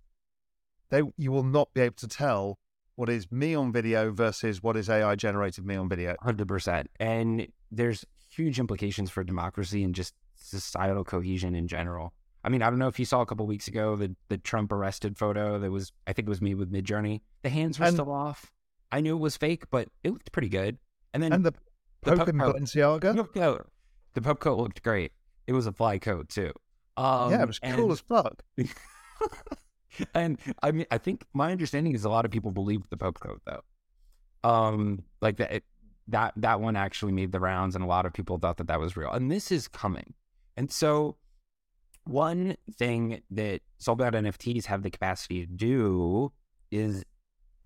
they you will not be able to tell what is me on video versus what is AI generated me on video. Hundred percent, and there's huge implications for democracy and just societal cohesion in general. I mean, I don't know if you saw a couple weeks ago the the Trump arrested photo that was, I think it was me with Midjourney. The hands were And- still off. I knew it was fake, but it looked pretty good. And then And the the Pope coat- Balenciaga, the coat, the Pope coat looked great. It was a fly coat too. Um, yeah, it was cool and- as fuck. <laughs> and I mean, I think my understanding is a lot of people believed the Pope coat though. Um, like that, it- that that one actually made the rounds, and a lot of people thought that that was real. And this is coming. And so, one thing that soulbound NFTs have the capacity to do is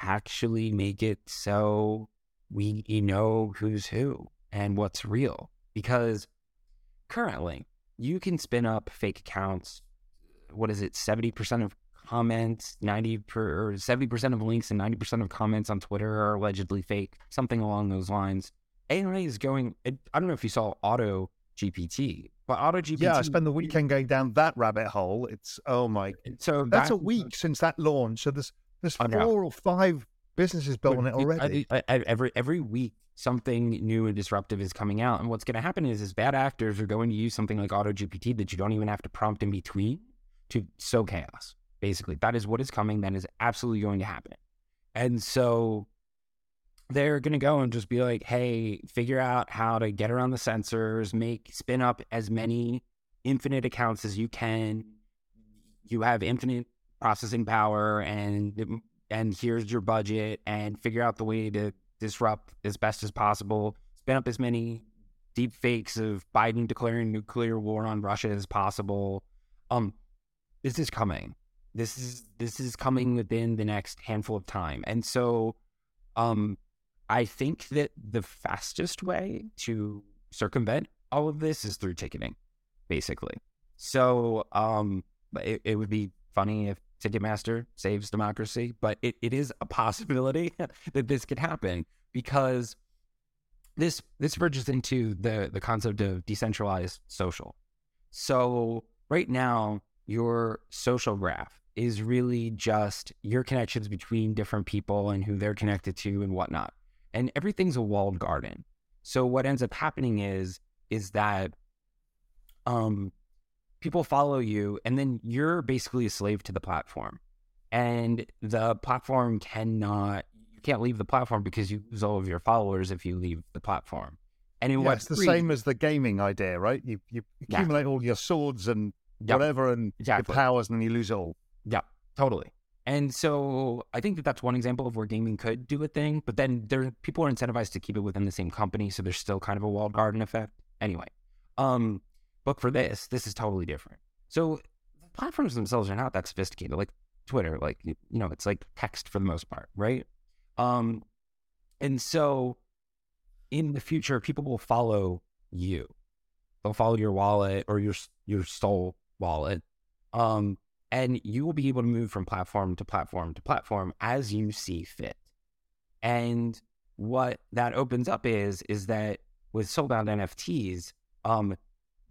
actually make it so we know who's who and what's real. Because currently, you can spin up fake accounts. What is it? Seventy percent of comments, ninety per or seventy percent of links, and ninety percent of comments on Twitter are allegedly fake. Something along those lines. AI is going. I don't know if you saw Auto GPT, but Auto GPT. Yeah, I spent the weekend going down that rabbit hole. It's oh my. So That's that- a week since that launch. So there's there's four or five businesses built on it already. I- I- every every week, something new and disruptive is coming out, and what's going to happen is, is bad actors are going to use something like AutoGPT that you don't even have to prompt in between to sow chaos. Basically, that is what is coming. That is absolutely going to happen, and so they're going to go and just be like, "Hey, figure out how to get around the sensors, make spin up as many infinite accounts as you can. You have infinite processing power, and and here's your budget, and figure out the way to disrupt as best as possible. Spin up as many deep fakes of Biden declaring nuclear war on Russia as possible. Um, this is coming. This is this is coming within the next handful of time, and so, um, I think that the fastest way to circumvent all of this is through ticketing, basically. So, um, it, it would be funny if Ticketmaster saves democracy, but it, it is a possibility <laughs> that this could happen because this this verges into the the concept of decentralized social. So right now, your social graph is really just your connections between different people and who they're connected to and whatnot. And everything's a walled garden. So what ends up happening is is that um people follow you and then you're basically a slave to the platform. And the platform cannot you can't leave the platform because you lose all of your followers if you leave the platform. And in yeah, what it's the same as the gaming idea, right? You you Yeah. accumulate all your swords and Yeah. whatever and Exactly. your powers, and then you lose it all. Yeah, totally. And so I think that that's one example of where gaming could do a thing, but then there people are incentivized to keep it within the same company, so there's still kind of a walled garden effect. Anyway, um, but for this, this is totally different. So the platforms themselves are not that sophisticated, like Twitter, like you know, it's like text for the most part, right? Um, and so in the future, people will follow you. They'll follow your wallet or your your soul wallet. Um, and you will be able to move from platform to platform to platform as you see fit. And what that opens up is is that with soulbound NFTs, um,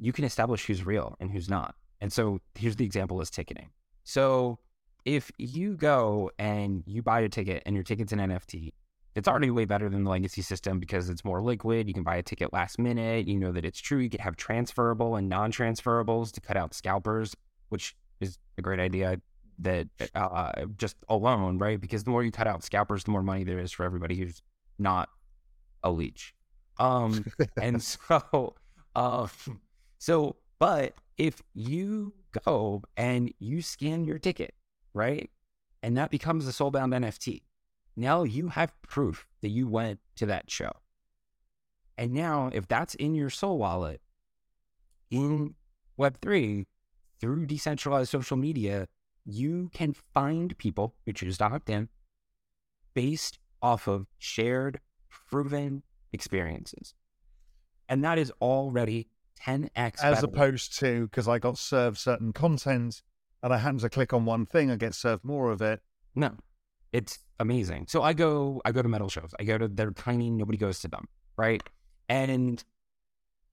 you can establish who's real and who's not. And so here's the example is ticketing. So if you go and you buy a ticket and your ticket's an NFT, it's already way better than the legacy system because it's more liquid. You can buy a ticket last minute. You know that it's true. You can have transferable and non-transferables to cut out scalpers, which is a great idea. That uh, just alone, right? Because the more you cut out scalpers, the more money there is for everybody who's not a leech. Um, and <laughs> so, uh, so, but if you go and you scan your ticket, right, and that becomes a soulbound NFT, now you have proof that you went to that show. And now, if that's in your soul wallet in Web3 through decentralized social media, you can find people who choose to opt in based off of shared, proven experiences. And that is already 10x As better. opposed to because I got served certain content and I happen to click on one thing, I get served more of it. No, it's amazing. So I go, I go to metal shows. I go to they're tiny. Nobody goes to them, right? And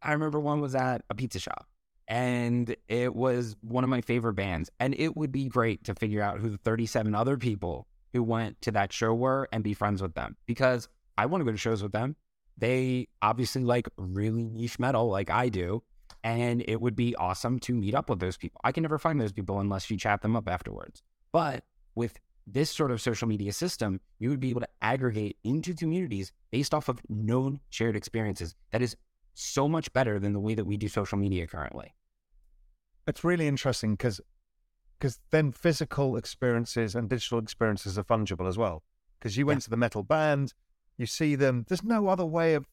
I remember one was at a pizza shop, and it was one of my favorite bands. And it would be great to figure out who the 37 other people who went to that show were and be friends with them because I want to go to shows with them. They obviously like really niche metal, like I do. And it would be awesome to meet up with those people. I can never find those people unless you chat them up afterwards. But with this sort of social media system, you would be able to aggregate into communities based off of known shared experiences. That is so much better than the way that we do social media currently. It's really interesting because because then physical experiences and digital experiences are fungible as well. Because you went to the metal band, you see them. There's no other way of.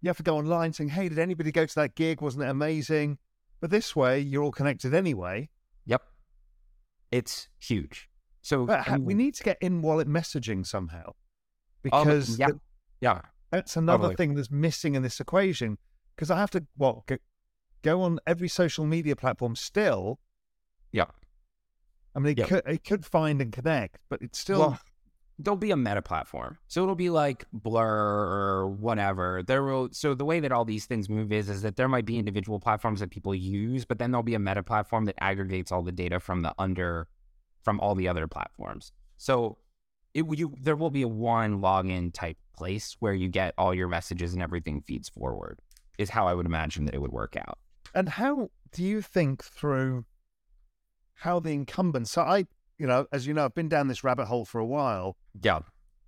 You have to go online saying, "Hey, did anybody go to that gig? Wasn't it amazing?" But this way, you're all connected anyway. Yep. It's huge. So we need to get in wallet messaging somehow, Oh, because yeah, th- yeah. that's another Totally. thing that's missing in this equation. Because I have to what get, go on every social media platform still. Yeah. I mean, it Yeah. could it could find and connect, but it's still Well, there'll be a meta platform. So it'll be like Blur or whatever. There will so the way that all these things move is is that there might be individual platforms that people use, but then there'll be a meta platform that aggregates all the data from the under from all the other platforms. So it you there will be a one login type place where you get all your messages and everything feeds forward. Is how I would imagine that it would work out. And how do you think through how the incumbents? So I, you know, as you know, I've been down this rabbit hole for a while. Yeah.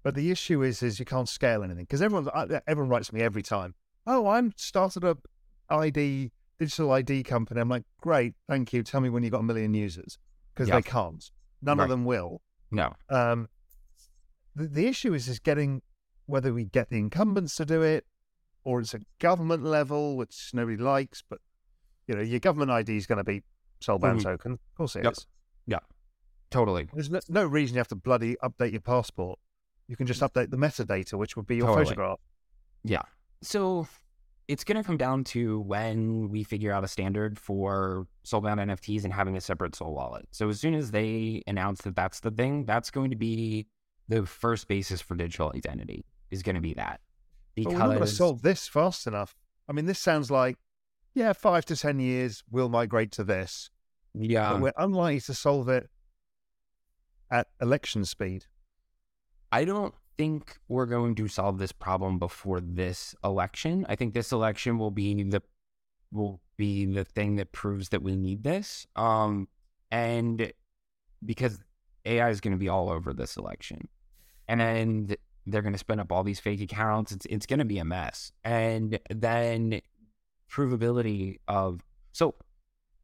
But the issue is, is you can't scale anything because everyone, everyone writes to me every time. Oh, I'm started a ID digital ID company. I'm like, great, thank you. Tell me when you've got a million users because Yeah. they can't. None Right. of them will. No. Um, the, the issue is is getting whether we get the incumbents to do it or it's a government level which nobody likes. But you know, your government ID is going to be soulbound Mhm. token. Of course it is. Yep. Yeah. Totally. There's no, no reason you have to bloody update your passport. You can just mm. update the metadata, which would be your Totally. photograph. Yeah. So it's going to come down to when we figure out a standard for soulbound NFTs and having a separate soul wallet. So as soon as they announce that that's the thing, that's going to be the first basis for digital identity is going to be that. But we're not going to solve this fast enough. I mean, this sounds like, yeah, five to 10 years, we'll migrate to this. yeah, but we're unlikely to solve it at election speed. I don't think we're going to solve this problem before this election. I think this election will be the will be the thing that proves that we need this. Um, and because AI is going to be all over this election, and then they're going to spin up all these fake accounts. It's it's going to be a mess. And then provability of so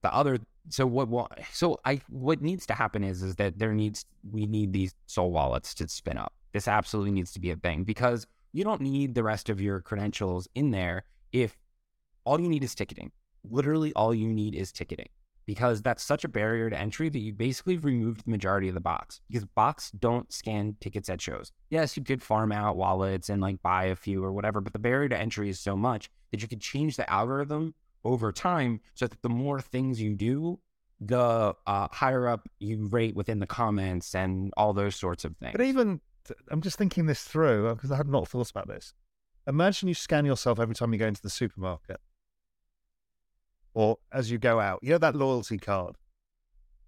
the other so what, what so I what needs to happen is is that there needs we need these soul wallets to spin up. This absolutely needs to be a thing because you don't need the rest of your credentials in there if all you need is ticketing. Literally all you need is ticketing because that's such a barrier to entry that you basically removed the majority of the bots because bots don't scan tickets at shows. Yes, you could farm out wallets and like buy a few or whatever, but the barrier to entry is so much that you could change the algorithm over time so that the more things you do, the uh, higher up you rate within the comments and all those sorts of things. But even, I'm just thinking this through because I had not thought about this. Imagine you scan yourself every time you go into the supermarket or as you go out. You know that loyalty card.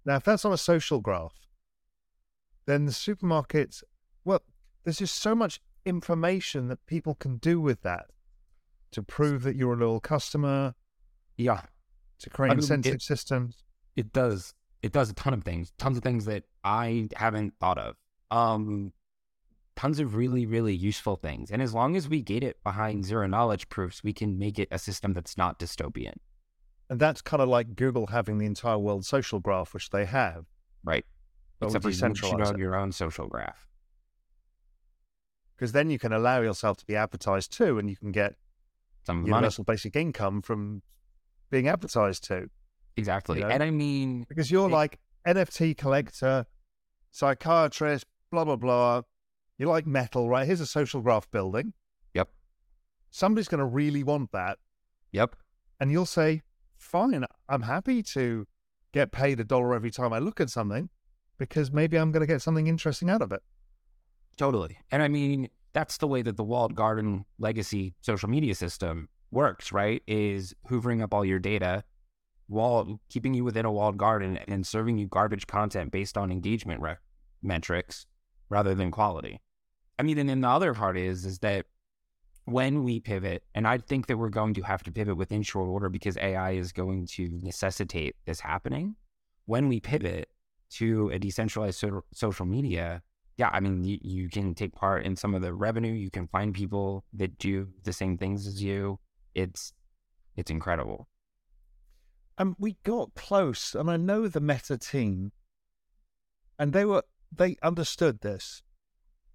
Now, if that's on a social graph, then the supermarkets, well, there's just so much information that people can do with that to prove that you're a loyal customer, yeah, to create I mean, incentive it- systems. it does. It does a ton of things, tons of things that I haven't thought of. Um, tons of really, really useful things. And as long as we gate it behind zero knowledge proofs, we can make it a system that's not dystopian, And that's kind of like Google having the entire world social graph, which they have. right? But Except you have it. your own social graph. Because then you can allow yourself to be advertised too, and you can get Some money. universal basic income from being advertised to. Exactly. you know? And I mean, Because you're It- like NFT collector, psychiatrist, blah blah blah. You like metal, right? Here's a social graph building. yep, Somebody's going to really want that, yep. and you'll say, "Fine, I'm happy to get paid a dollar every time I look at something, because maybe I'm going to get something interesting out of it." Totally. And I mean, that's the way that the walled garden legacy social media system works, right? Is hoovering up all your data, while keeping you within a walled garden and serving you garbage content based on engagement re- metrics rather than quality. I mean, and then the other part is is that when we pivot, and I think that we're going to have to pivot within short order because AI is going to necessitate this happening. When we pivot to a decentralized so- social media, yeah, I mean, you, you can take part in some of the revenue. You can find people that do the same things as you. It's it's incredible. and we got close and i know the meta team and they were they understood this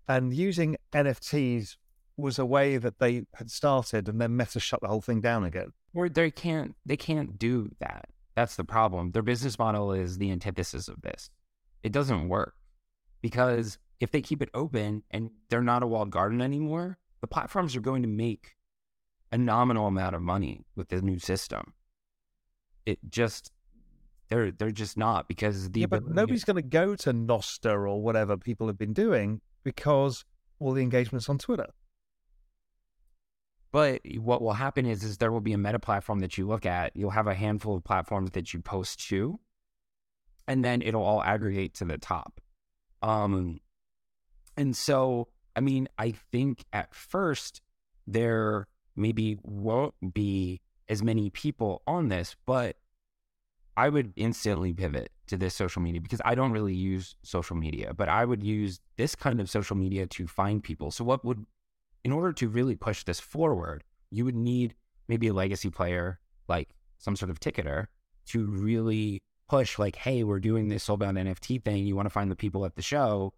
and using nfts was a way that they had started and then meta shut the whole thing down again Or they can't they can't do that. That's the problem. Their business model is the antithesis of this. It doesn't work because if they keep it open and they're not a walled garden anymore, the platforms are going to make a nominal amount of money with the new system. it just they're they're just not because the yeah, but nobody's going to go to Nostr or whatever people have been doing because all the engagements on Twitter. But what will happen is, is there will be a meta platform that you look at. You'll have a handful of platforms that you post to, and then it'll all aggregate to the top. Um, and so, I mean, I think at first there maybe won't be as many people on this, but I would instantly pivot to this social media because I don't really use social media, but I would use this kind of social media to find people. So, what would in order to really push this forward, you would need maybe a legacy player, like some sort of ticketer, to really push, like, hey, we're doing this soulbound NFT thing. You want to find the people at the show.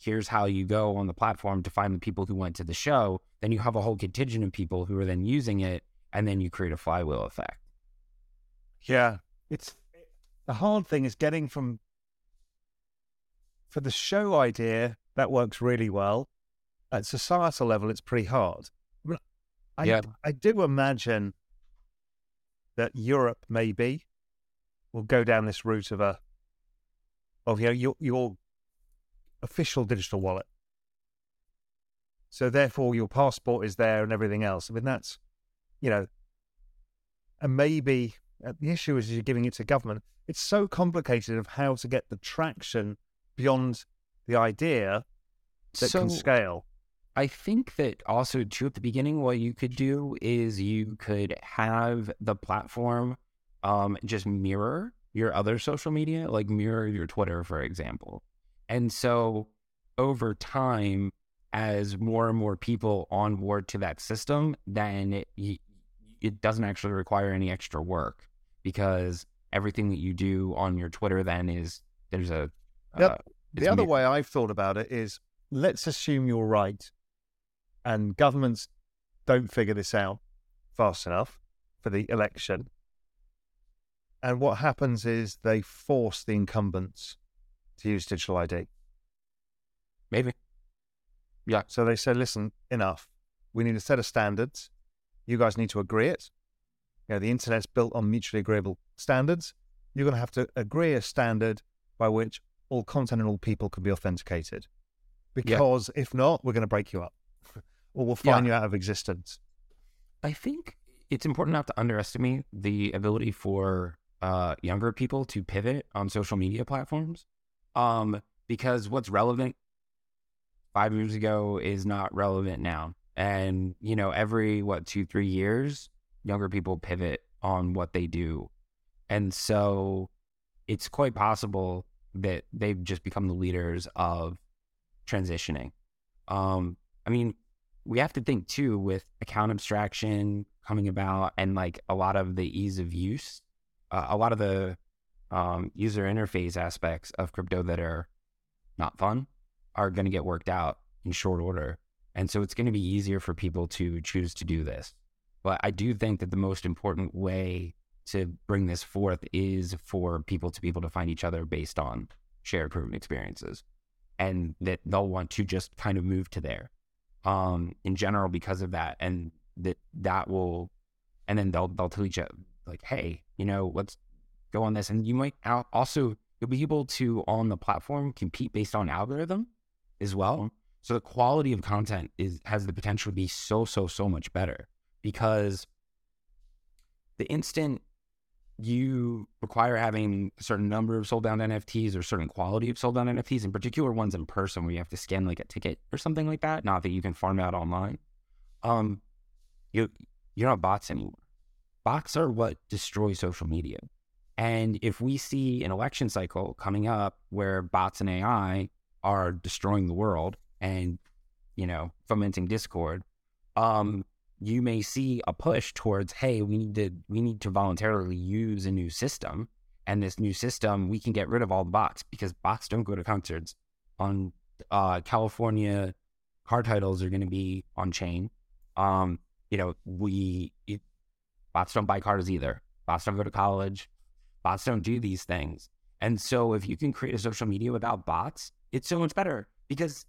Here's how you go on the platform to find the people who went to the show. Then you have a whole contingent of people who are then using it, and then you create a flywheel effect. Yeah, it's the hard thing is getting from for the show idea that works really well. At societal level, it's pretty hard. I, Yeah. I do imagine that Europe maybe will go down this route of a of you know, your your official digital wallet. So therefore, your passport is there and everything else. I mean, that's you know, and maybe uh, the issue is you're giving it to government. It's so complicated of how to get the traction beyond the idea that can scale. I think that also too at the beginning, what you could do is you could have the platform um, just mirror your other social media, like mirror your Twitter, for example. And so over time, as more and more people onboard to that system, then it, it doesn't actually require any extra work because everything that you do on your Twitter then is there's a Yep. uh, The other mir- way I've thought about it is let's assume you're right and governments don't figure this out fast enough for the election. And what happens is they force the incumbents to use digital ID. maybe Yeah. So they said, listen, enough. We need a set of standards. You guys need to agree it. You know, the internet's built on mutually agreeable standards. You're going to have to agree a standard by which all content and all people can be authenticated. Because if not, we're going to break you up <laughs> or we'll Yeah. you out of existence. I think it's important not to underestimate the ability for uh, younger people to pivot on social media platforms. Um, because what's relevant five years ago is not relevant now. And, you know, every, what, two, three years, younger people pivot on what they do. And so it's quite possible that they've just become the leaders of transitioning. Um, I mean, we have to think too with account abstraction coming about and like a lot of the ease of use, uh, a lot of the um, user interface aspects of crypto that are not fun are going to get worked out in short order. And so it's going to be easier for people to choose to do this. But I do think that the most important way to bring this forth is for people to be able to find each other based on shared proven experiences and that they'll want to just kind of move to there um in general because of that and that that will and then they'll they'll tell each other like hey you know let's go on this and you might also you'll be able to on the platform compete based on algorithm as well so the quality of content is has the potential to be so so so much better because the instant you require having a certain number of soulbound NFTs or certain quality of soulbound NFTs, in particular ones in person where you have to scan like a ticket or something like that, not that you can farm out online. Um, you you're not bots anymore. Bots are what destroy social media. And if we see an election cycle coming up where bots and AI are destroying the world and you know fomenting discord, um, you may see a push towards hey we need to we need to voluntarily use a new system. And this new system we can get rid of all the bots because bots don't go to concerts on uh, california car titles are going to be on chain. Um you know we it, bots don't buy cars either. Bots don't go to college bots don't do these things and so if you can create a social media without bots it's so much better because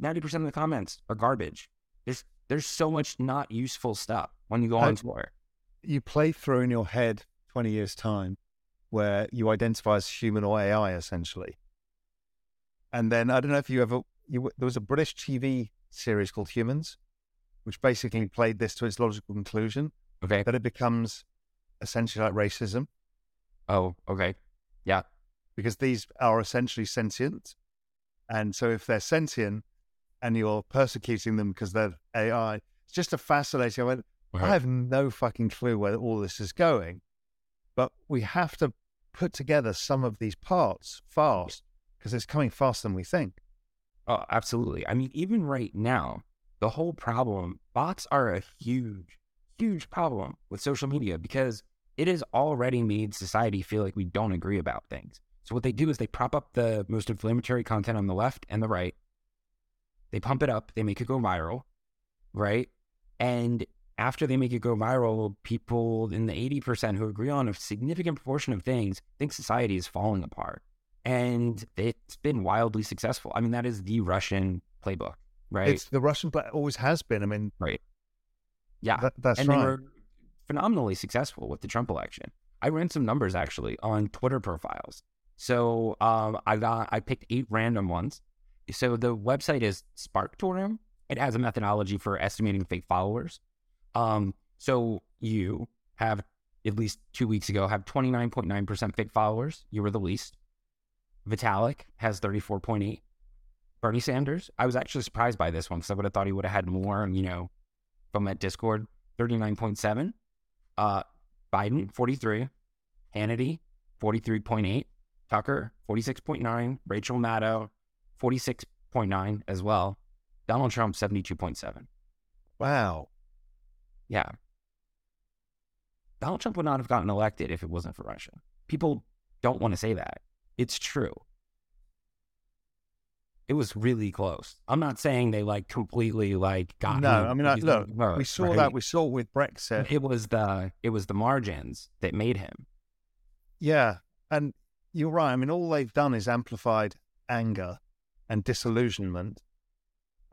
90% of the comments are garbage there's there's so much not useful stuff when you go on tour. You play through in your head 20 years' time where you identify as human or AI essentially. And then I don't know if you ever, you, there was a British TV series called Humans, which basically played this to its logical conclusion Okay. that it becomes essentially like racism Oh, okay. Yeah. because these are essentially sentient. And so if they're sentient and you're persecuting them because they're AI, it's just a fascinating. I went, I have no fucking clue where all this is going, but we have to put together some of these parts fast because it's coming faster than we think. Oh, absolutely. I mean, even right now, the whole problem, bots are a huge, huge problem with social media because it has already made society feel like we don't agree about things. So what they do is they prop up the most inflammatory content on the left and the right. They pump it up, they make it go viral, right? And after they make it go viral, people in the 80% who agree on a significant proportion of things think society is falling apart. And it's been wildly successful. I mean, that is the Russian playbook, right? It's the Russian play always has been. I mean, right. Yeah. that, that's and right. Phenomenally successful with the Trump election. I ran some numbers actually on Twitter profiles. So um, I got I picked eight random ones. So the website is Sparktorium. It has a methodology for estimating fake followers. Um, so you have at least two weeks ago have 29.9% fake followers. You were the least. Vitalik has 34.8. Bernie Sanders, I was actually surprised by this one because I would have thought he would have had more, you know, from that Discord, 39.7. Uh, Biden, 43. Hannity, 43.8. Tucker, 46.9. Rachel Maddow, 46.9 as well. Donald Trump, 72.7. Wow. Yeah. Donald Trump would not have gotten elected if it wasn't for Russia. People don't want to say that. It's true. It was really close. I'm not saying they like completely like got no. I mean, He's look, worst, we saw right? that. We saw with Brexit. It was the it was the margins that made him. Yeah. And you're right. I mean, all they've done is amplified anger and disillusionment.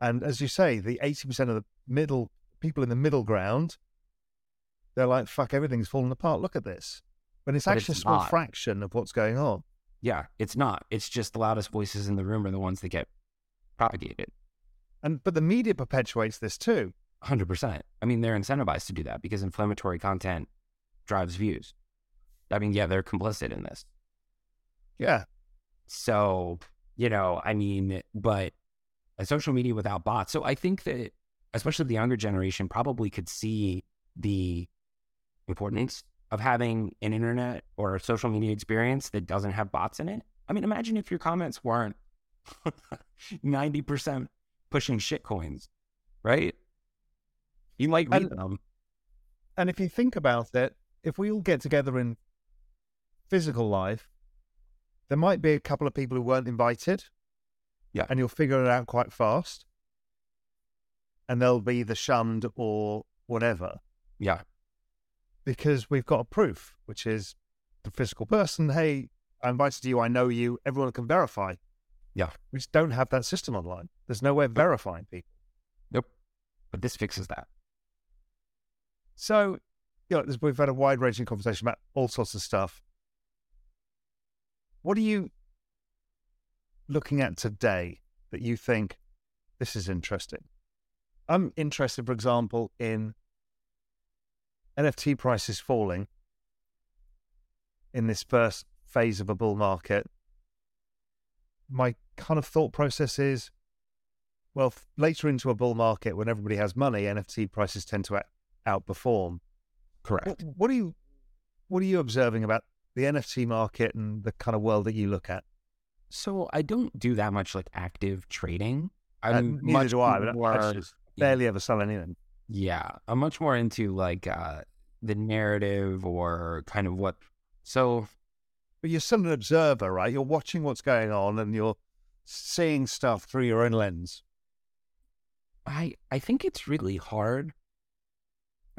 And as you say, the 80% of the middle people in the middle ground, they're like, fuck, everything's falling apart. Look at this. But it's But actually it's a small not. fraction of what's going on. Yeah, it's not. It's just the loudest voices in the room are the ones that get propagated. And but the media perpetuates this too. 100%. I mean, they're incentivized to do that because inflammatory content drives views. I mean, yeah, they're complicit in this. Yeah. So, you know, I mean, but a social media without bots. So I think that especially the younger generation probably could see the importance of having an internet or a social media experience that doesn't have bots in it. I mean, imagine if your comments weren't <laughs> 90% pushing shit coins, right? You might read And- them. And if you think about it, if we all get together in physical life, there might be a couple of people who weren't invited. Yeah. And you'll figure it out quite fast. And they'll be the shunned or whatever. Yeah. Because we've got a proof, which is the physical person. Hey, I invited you, I know you, everyone can verify. Yeah. We just don't have that system online. There's no way of verifying people. Nope. But this fixes that. So, you know, we've had a wide ranging conversation about all sorts of stuff. What are you looking at today that you think this is interesting? I'm interested, for example, in NFT prices falling in this first phase of a bull market. My kind of thought process is well, later into a bull market, when everybody has money, NFT prices tend to out- outperform. Correct. What, what are you what are you observing about the NFT market and the kind of world that you look at? So I don't do that much like active trading. Uh, I'm neither much do I, but I just barely ever sell anything. Yeah, I'm much more into like uh, the narrative or kind of what. So But you're still an observer, right? You're watching what's going on and you're seeing stuff through your own lens. I I think it's really hard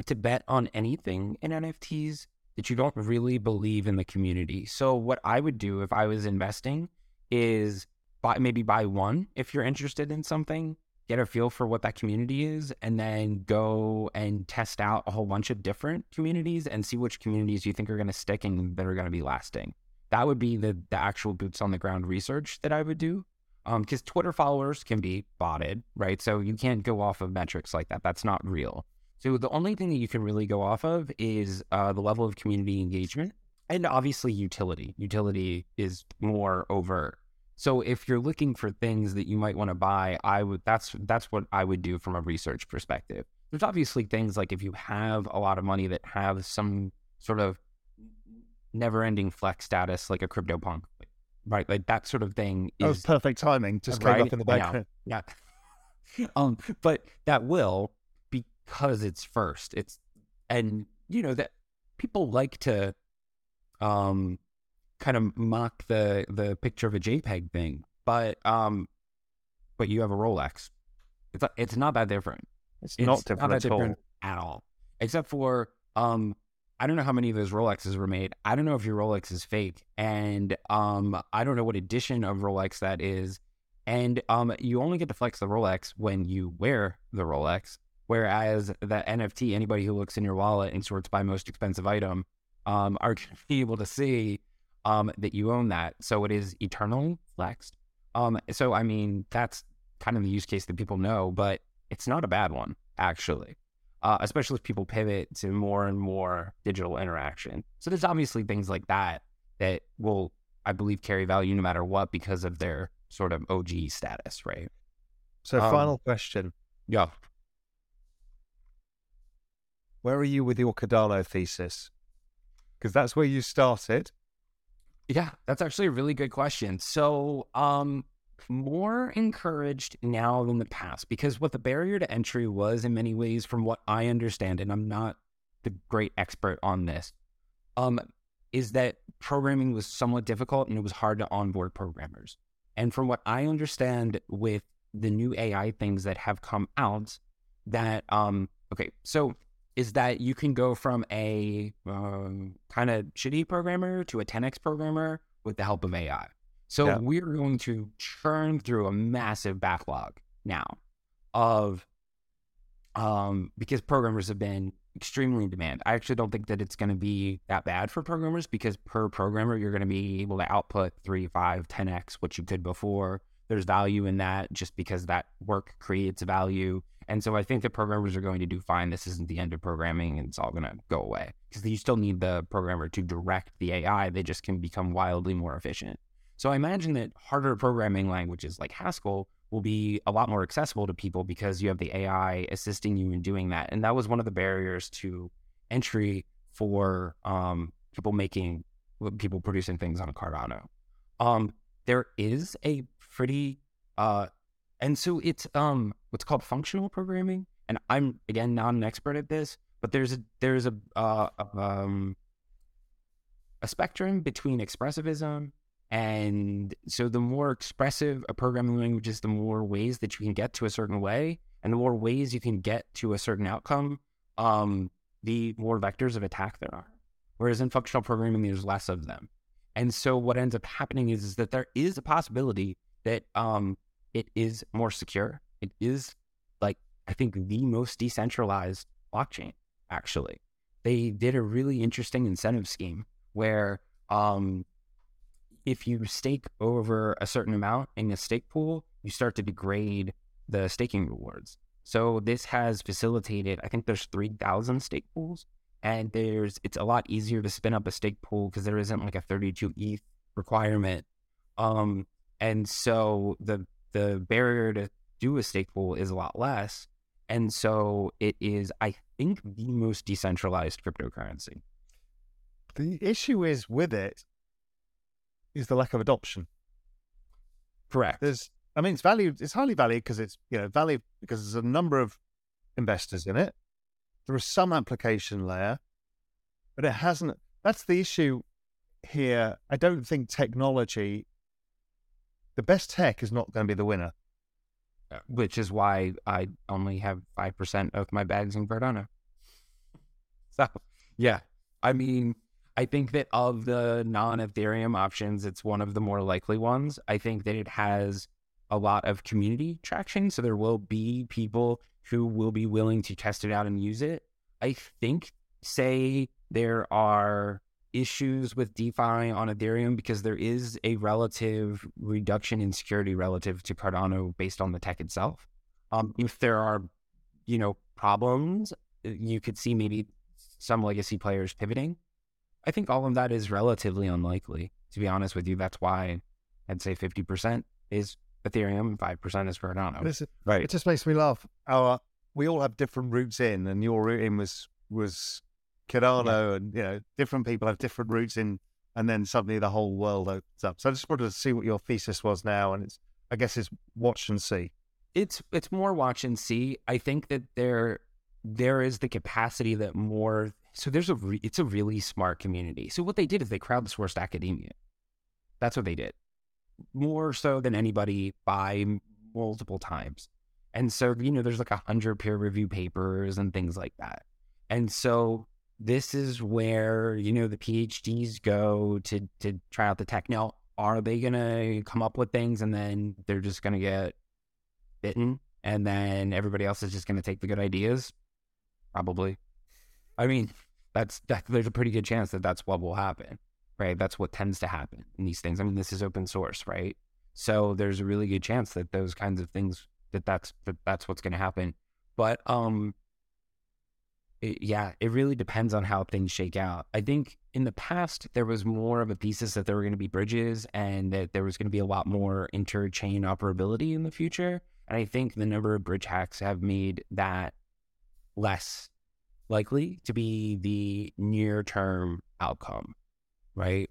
to bet on anything in NFTs that you don't really believe in the community. So what I would do if I was investing is buy maybe buy one if you're interested in something, get a feel for what that community is, and then go and test out a whole bunch of different communities and see which communities you think are going to stick and that are going to be lasting. That would be the the actual boots on the ground research that I would do. Because um, Twitter followers can be botted, right? So you can't go off of metrics like that. That's not real. So the only thing that you can really go off of is uh, the level of community engagement and obviously utility. Utility is more overt. So if you're looking for things that you might want to buy, I would that's that's what I would do from a research perspective. There's obviously things like if you have a lot of money that have some sort of never-ending flex status, like a CryptoPunk, right? Like that sort of thing is oh, perfect timing. Just right? came up in the background. Yeah. <laughs> um, but that will because it's first. It's and you know that people like to um kind of mock the the picture of a JPEG thing, but um but you have a Rolex. It's it's not that different. It's, it's not different, not at, different all. at all. Except for um I don't know how many of those Rolexes were made. I don't know if your Rolex is fake, and um, I don't know what edition of Rolex that is. And um, you only get to flex the Rolex when you wear the Rolex. Whereas the NFT, anybody who looks in your wallet and sorts by most expensive item, um, are going to be able to see um, that you own that. So it is eternally flexed. Um, so I mean, that's kind of the use case that people know, but it's not a bad one actually. Uh, especially if people pivot to more and more digital interaction. So there's obviously things like that that will, I believe, carry value no matter what because of their sort of OG status, right? So, um, final question. Yeah. Where are you with your Cardano thesis? Because that's where you started. Yeah, that's actually a really good question. So, um, more encouraged now than the past because what the barrier to entry was in many ways, from what I understand, and I'm not the great expert on this, um, is that programming was somewhat difficult and it was hard to onboard programmers. And from what I understand with the new AI things that have come out, that um, okay, so is that you can go from a um, kind of shitty programmer to a 10x programmer with the help of AI. So yeah. we're going to churn through a massive backlog now of um, because programmers have been extremely in demand. I actually don't think that it's going to be that bad for programmers because per programmer you're going to be able to output 3, 5, 10x what you could before. There's value in that just because that work creates value. And so I think the programmers are going to do fine. This isn't the end of programming and it's all going to go away because you still need the programmer to direct the AI. They just can become wildly more efficient. So I imagine that harder programming languages like Haskell will be a lot more accessible to people because you have the AI assisting you in doing that. And that was one of the barriers to entry for um, people making, people producing things on Cardano. Um, there is a pretty uh, and so it's um what's called functional programming. And I'm again not an expert at this, but there's a there's a uh, um a spectrum between expressivism and so the more expressive a programming language is, the more ways that you can get to a certain way, and the more ways you can get to a certain outcome, um, the more vectors of attack there are. Whereas in functional programming, there's less of them. And so what ends up happening is, is that there is a possibility that um, it is more secure. It is like I think the most decentralized blockchain. Actually, they did a really interesting incentive scheme where um, if you stake over a certain amount in a stake pool, you start to degrade the staking rewards. So this has facilitated. I think there's three thousand stake pools, and there's it's a lot easier to spin up a stake pool because there isn't like a 32 ETH requirement. Um, and so the the barrier to do a stake pool is a lot less. And so it is, I think, the most decentralized cryptocurrency. The issue is with it is the lack of adoption. Correct. There's, I mean, it's valued, it's highly valued because it's, you know, valued because there's a number of investors in it. There is some application layer, but it hasn't. That's the issue here. I don't think technology the best tech is not going to be the winner. Which is why I only have 5% of my bags in Cardano. <laughs> So, yeah. I mean, I think that of the non Ethereum options, it's one of the more likely ones. I think that it has a lot of community traction. So there will be people who will be willing to test it out and use it. I think, say, there are issues with DeFi on Ethereum because there is a relative reduction in security relative to Cardano based on the tech itself. Um, if there are, you know, problems, you could see maybe some legacy players pivoting. I think all of that is relatively unlikely. To be honest with you, that's why I'd say fifty percent is Ethereum, five percent is Cardano. Listen, right. It just makes me laugh. Our we all have different routes in, and your route in was was Cardano, yeah. and you know, different people have different routes in, and then suddenly the whole world opens up. So I just wanted to see what your thesis was now, and it's I guess it's watch and see. It's it's more watch and see. I think that there there is the capacity that more. So there's a re, it's a really smart community. So what they did is they crowdsourced academia. That's what they did, more so than anybody by multiple times. And so you know, there's like a hundred peer review papers and things like that. And so this is where you know the PhDs go to to try out the tech. Now, are they gonna come up with things and then they're just gonna get bitten, and then everybody else is just gonna take the good ideas? Probably. I mean, that's that, there's a pretty good chance that that's what will happen, right? That's what tends to happen in these things. I mean, this is open source, right? So there's a really good chance that those kinds of things that that's that that's what's going to happen. But um, it, yeah, it really depends on how things shake out. I think in the past, there was more of a thesis that there were going to be bridges and that there was going to be a lot more interchain operability in the future. And I think the number of bridge hacks have made that less likely to be the near term outcome, right?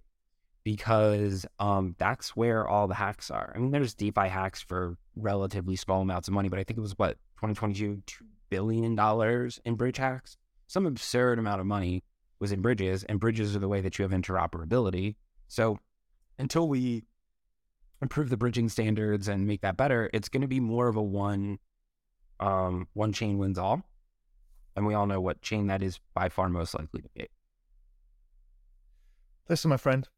Because um, that's where all the hacks are. I mean, there's DeFi hacks for relatively small amounts of money, but I think it was what, 2022, $2 billion in bridge hacks? Some absurd amount of money was in bridges, and bridges are the way that you have interoperability. So until we improve the bridging standards and make that better, it's going to be more of a one um, one chain wins all. And we all know what chain that is by far most likely to be. Listen, my friend,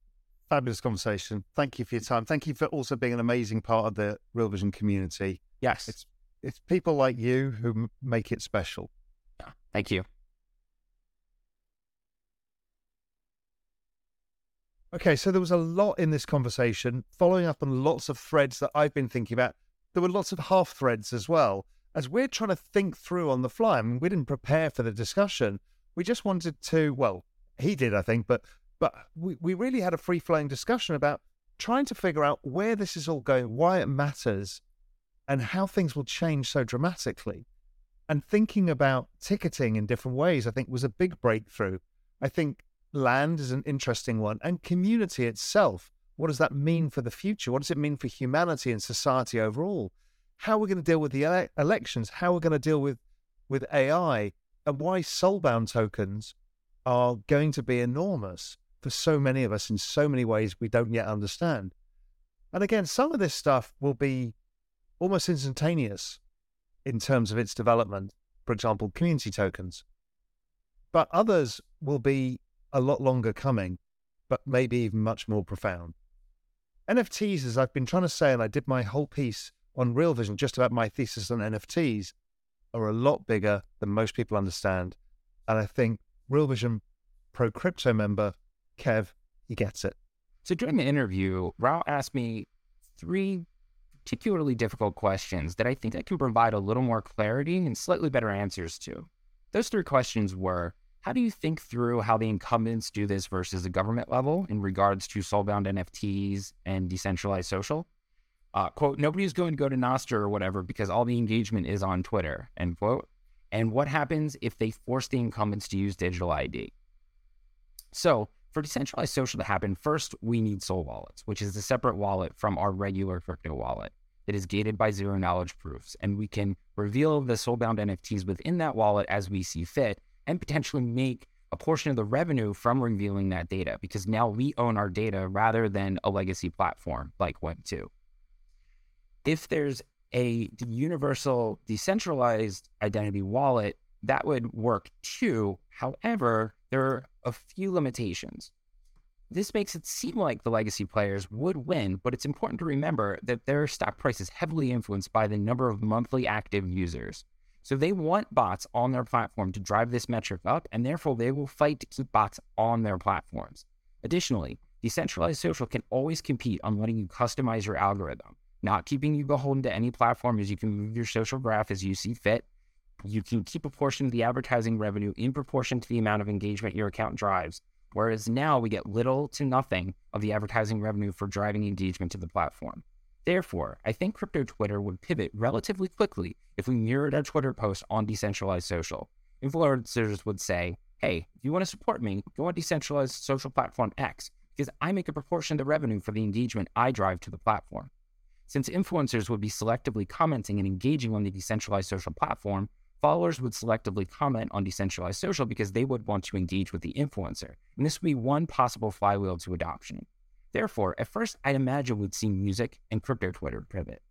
fabulous conversation. Thank you for your time. Thank you for also being an amazing part of the Real Vision community. Yes. It's, it's people like you who make it special. Yeah. Thank you. Okay, so there was a lot in this conversation, following up on lots of threads that I've been thinking about. There were lots of half threads as well. As we're trying to think through on the fly, I mean, we didn't prepare for the discussion. We just wanted to, well, he did, I think, but but we, we really had a free flowing discussion about trying to figure out where this is all going, why it matters, and how things will change so dramatically. And thinking about ticketing in different ways, I think, was a big breakthrough. I think land is an interesting one, and community itself. What does that mean for the future? What does it mean for humanity and society overall? How we're going to deal with the ele- elections? How we're going to deal with with AI, and why soulbound tokens are going to be enormous for so many of us in so many ways we don't yet understand. And again, some of this stuff will be almost instantaneous in terms of its development. For example, community tokens. But others will be a lot longer coming, but maybe even much more profound. NFTs, as I've been trying to say, and I did my whole piece on Real Vision just about my thesis on NFTs, are a lot bigger than most people understand. And I think Real Vision Pro Crypto member, Kev, he gets it. So during the interview, Raoul asked me three particularly difficult questions that I think I can provide a little more clarity and slightly better answers to. Those three questions were how do you think through how the incumbents do this versus the government level in regards to soulbound NFTs and decentralized social? Uh, quote, nobody's going to go to Nostr or whatever because all the engagement is on Twitter, end quote. And what happens if they force the incumbents to use digital ID? So, for decentralized social to happen, first we need Soul Wallets, which is a separate wallet from our regular crypto wallet that is gated by zero knowledge proofs. And we can reveal the soulbound NFTs within that wallet as we see fit and potentially make a portion of the revenue from revealing that data because now we own our data rather than a legacy platform like Web2. If there's a universal decentralized identity wallet, that would work too. However, there are a few limitations. This makes it seem like the legacy players would win, but it's important to remember that their stock price is heavily influenced by the number of monthly active users. So they want bots on their platform to drive this metric up, and therefore they will fight to keep bots on their platforms. Additionally, decentralized social can always compete on letting you customize your algorithm, not keeping you beholden to any platform as you can move your social graph as you see fit. You can keep a portion of the advertising revenue in proportion to the amount of engagement your account drives. Whereas now we get little to nothing of the advertising revenue for driving engagement to the platform. Therefore, I think crypto Twitter would pivot relatively quickly if we mirrored our Twitter post on decentralized social. Influencers would say, hey, if you want to support me, go on decentralized social platform X because I make a proportion of the revenue for the engagement I drive to the platform. Since influencers would be selectively commenting and engaging on the decentralized social platform, followers would selectively comment on decentralized social because they would want to engage with the influencer. And this would be one possible flywheel to adoption. Therefore, at first, I'd imagine we'd see music and crypto Twitter pivot.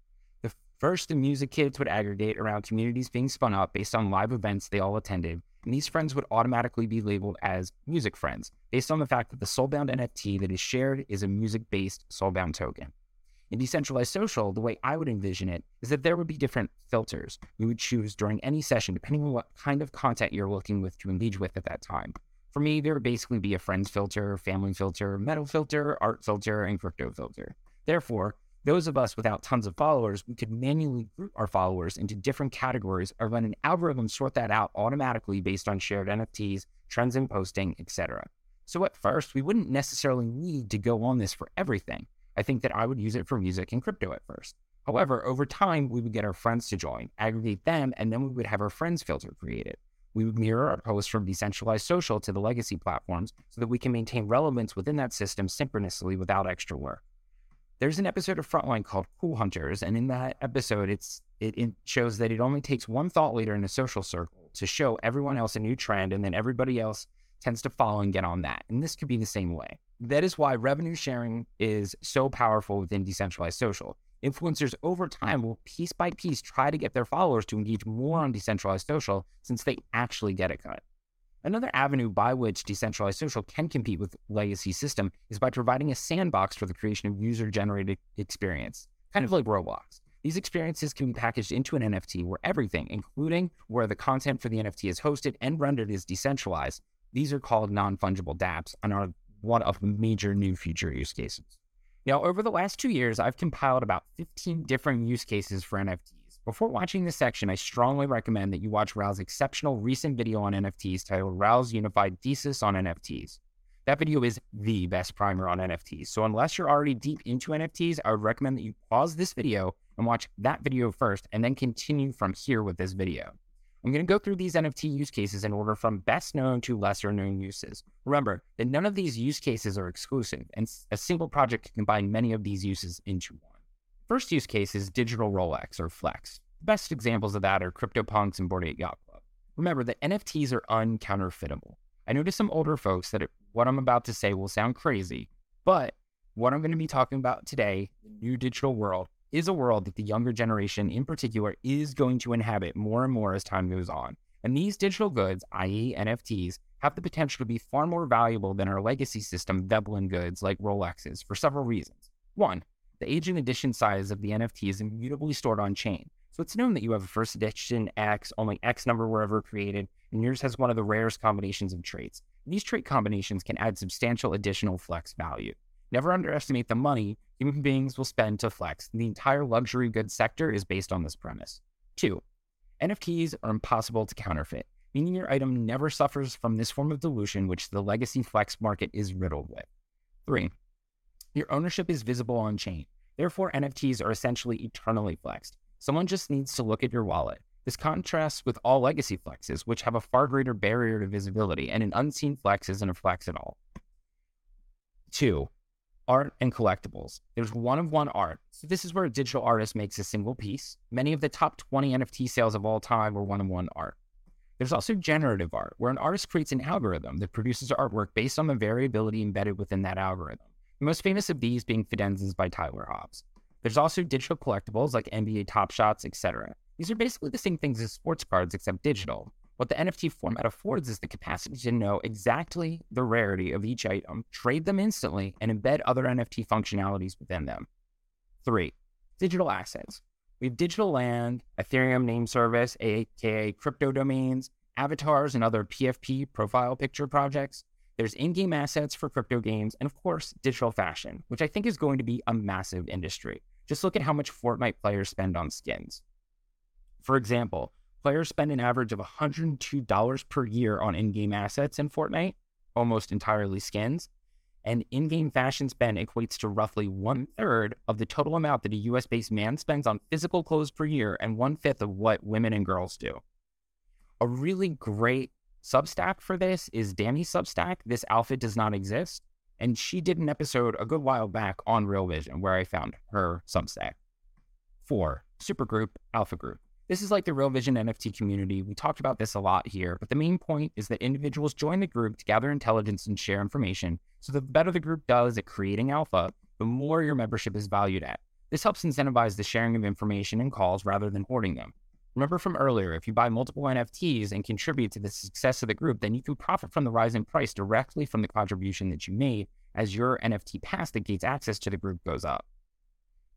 The first, the music kids would aggregate around communities being spun up based on live events they all attended, and these friends would automatically be labeled as music friends based on the fact that the Soulbound NFT that is shared is a music based Soulbound token. In decentralized social, the way I would envision it is that there would be different filters we would choose during any session, depending on what kind of content you're looking with to engage with at that time. For me, there would basically be a friends filter, family filter, metal filter, art filter, and crypto filter. Therefore, those of us without tons of followers, we could manually group our followers into different categories or run an algorithm sort that out automatically based on shared NFTs, trends in posting, etc. So at first, we wouldn't necessarily need to go on this for everything. I think that I would use it for music and crypto at first. However, over time, we would get our friends to join, aggregate them, and then we would have our friends filter created. We would mirror our posts from decentralized social to the legacy platforms so that we can maintain relevance within that system synchronously without extra work. There's an episode of Frontline called Cool Hunters, and in that episode, it's it, it shows that it only takes one thought leader in a social circle to show everyone else a new trend, and then everybody else tends to follow and get on that. And this could be the same way. That is why revenue sharing is so powerful within decentralized social. Influencers over time will piece by piece try to get their followers to engage more on decentralized social since they actually get a cut. Another avenue by which decentralized social can compete with legacy system is by providing a sandbox for the creation of user-generated experience, kind of like Roblox. These experiences can be packaged into an NFT where everything, including where the content for the NFT is hosted and rendered, is decentralized. These are called non-fungible dApps and are one of the major new future use cases. Now, over the last two years, I've compiled about 15 different use cases for NFTs. Before watching this section, I strongly recommend that you watch Raoul's exceptional recent video on NFTs titled Raoul's Unified Thesis on NFTs. That video is the best primer on NFTs. So, unless you're already deep into NFTs, I would recommend that you pause this video and watch that video first and then continue from here with this video. I'm going to go through these NFT use cases in order from best known to lesser known uses. Remember that none of these use cases are exclusive, and a single project can combine many of these uses into one. First use case is digital Rolex or Flex. The best examples of that are CryptoPunks and Bored Ape Yacht Club. Remember that NFTs are uncounterfeitable. I to some older folks that what I'm about to say will sound crazy, but what I'm going to be talking about today, the new digital world, is a world that the younger generation in particular is going to inhabit more and more as time goes on. And these digital goods, i.e., NFTs, have the potential to be far more valuable than our legacy system Veblen goods like Rolexes for several reasons. One, the age and edition size of the NFT is immutably stored on chain. So it's known that you have a first edition X, only X number were ever created, and yours has one of the rarest combinations of traits. These trait combinations can add substantial additional flex value. Never underestimate the money human beings will spend to flex. The entire luxury goods sector is based on this premise. Two, NFTs are impossible to counterfeit, meaning your item never suffers from this form of dilution, which the legacy flex market is riddled with. Three, your ownership is visible on chain. Therefore, NFTs are essentially eternally flexed. Someone just needs to look at your wallet. This contrasts with all legacy flexes, which have a far greater barrier to visibility, and an unseen flex isn't a flex at all. Two, art and collectibles. There's one of one art. So this is where a digital artist makes a single piece. Many of the top 20 NFT sales of all time were one of one art. There's also generative art, where an artist creates an algorithm that produces artwork based on the variability embedded within that algorithm. The most famous of these being Fidenzas by Tyler Hobbs. There's also digital collectibles like NBA Top Shots, etc. These are basically the same things as sports cards except digital. What the NFT format affords is the capacity to know exactly the rarity of each item, trade them instantly, and embed other NFT functionalities within them. Three, digital assets. We have digital land, Ethereum name service, aka crypto domains, avatars, and other PFP profile picture projects. There's in game assets for crypto games, and of course, digital fashion, which I think is going to be a massive industry. Just look at how much Fortnite players spend on skins. For example, players spend an average of $102 per year on in game assets in Fortnite, almost entirely skins. And in game fashion spend equates to roughly one third of the total amount that a US based man spends on physical clothes per year and one fifth of what women and girls do. A really great Substack for this is Danny's Substack. This outfit does not exist. And she did an episode a good while back on Real Vision where I found her Substack. Four, Supergroup Alpha Group. This is like the Real Vision NFT community. We talked about this a lot here, but the main point is that individuals join the group to gather intelligence and share information. So the better the group does at creating alpha, the more your membership is valued at. This helps incentivize the sharing of information and calls rather than hoarding them. Remember from earlier, if you buy multiple NFTs and contribute to the success of the group, then you can profit from the rise in price directly from the contribution that you made as your NFT pass that gains access to the group goes up.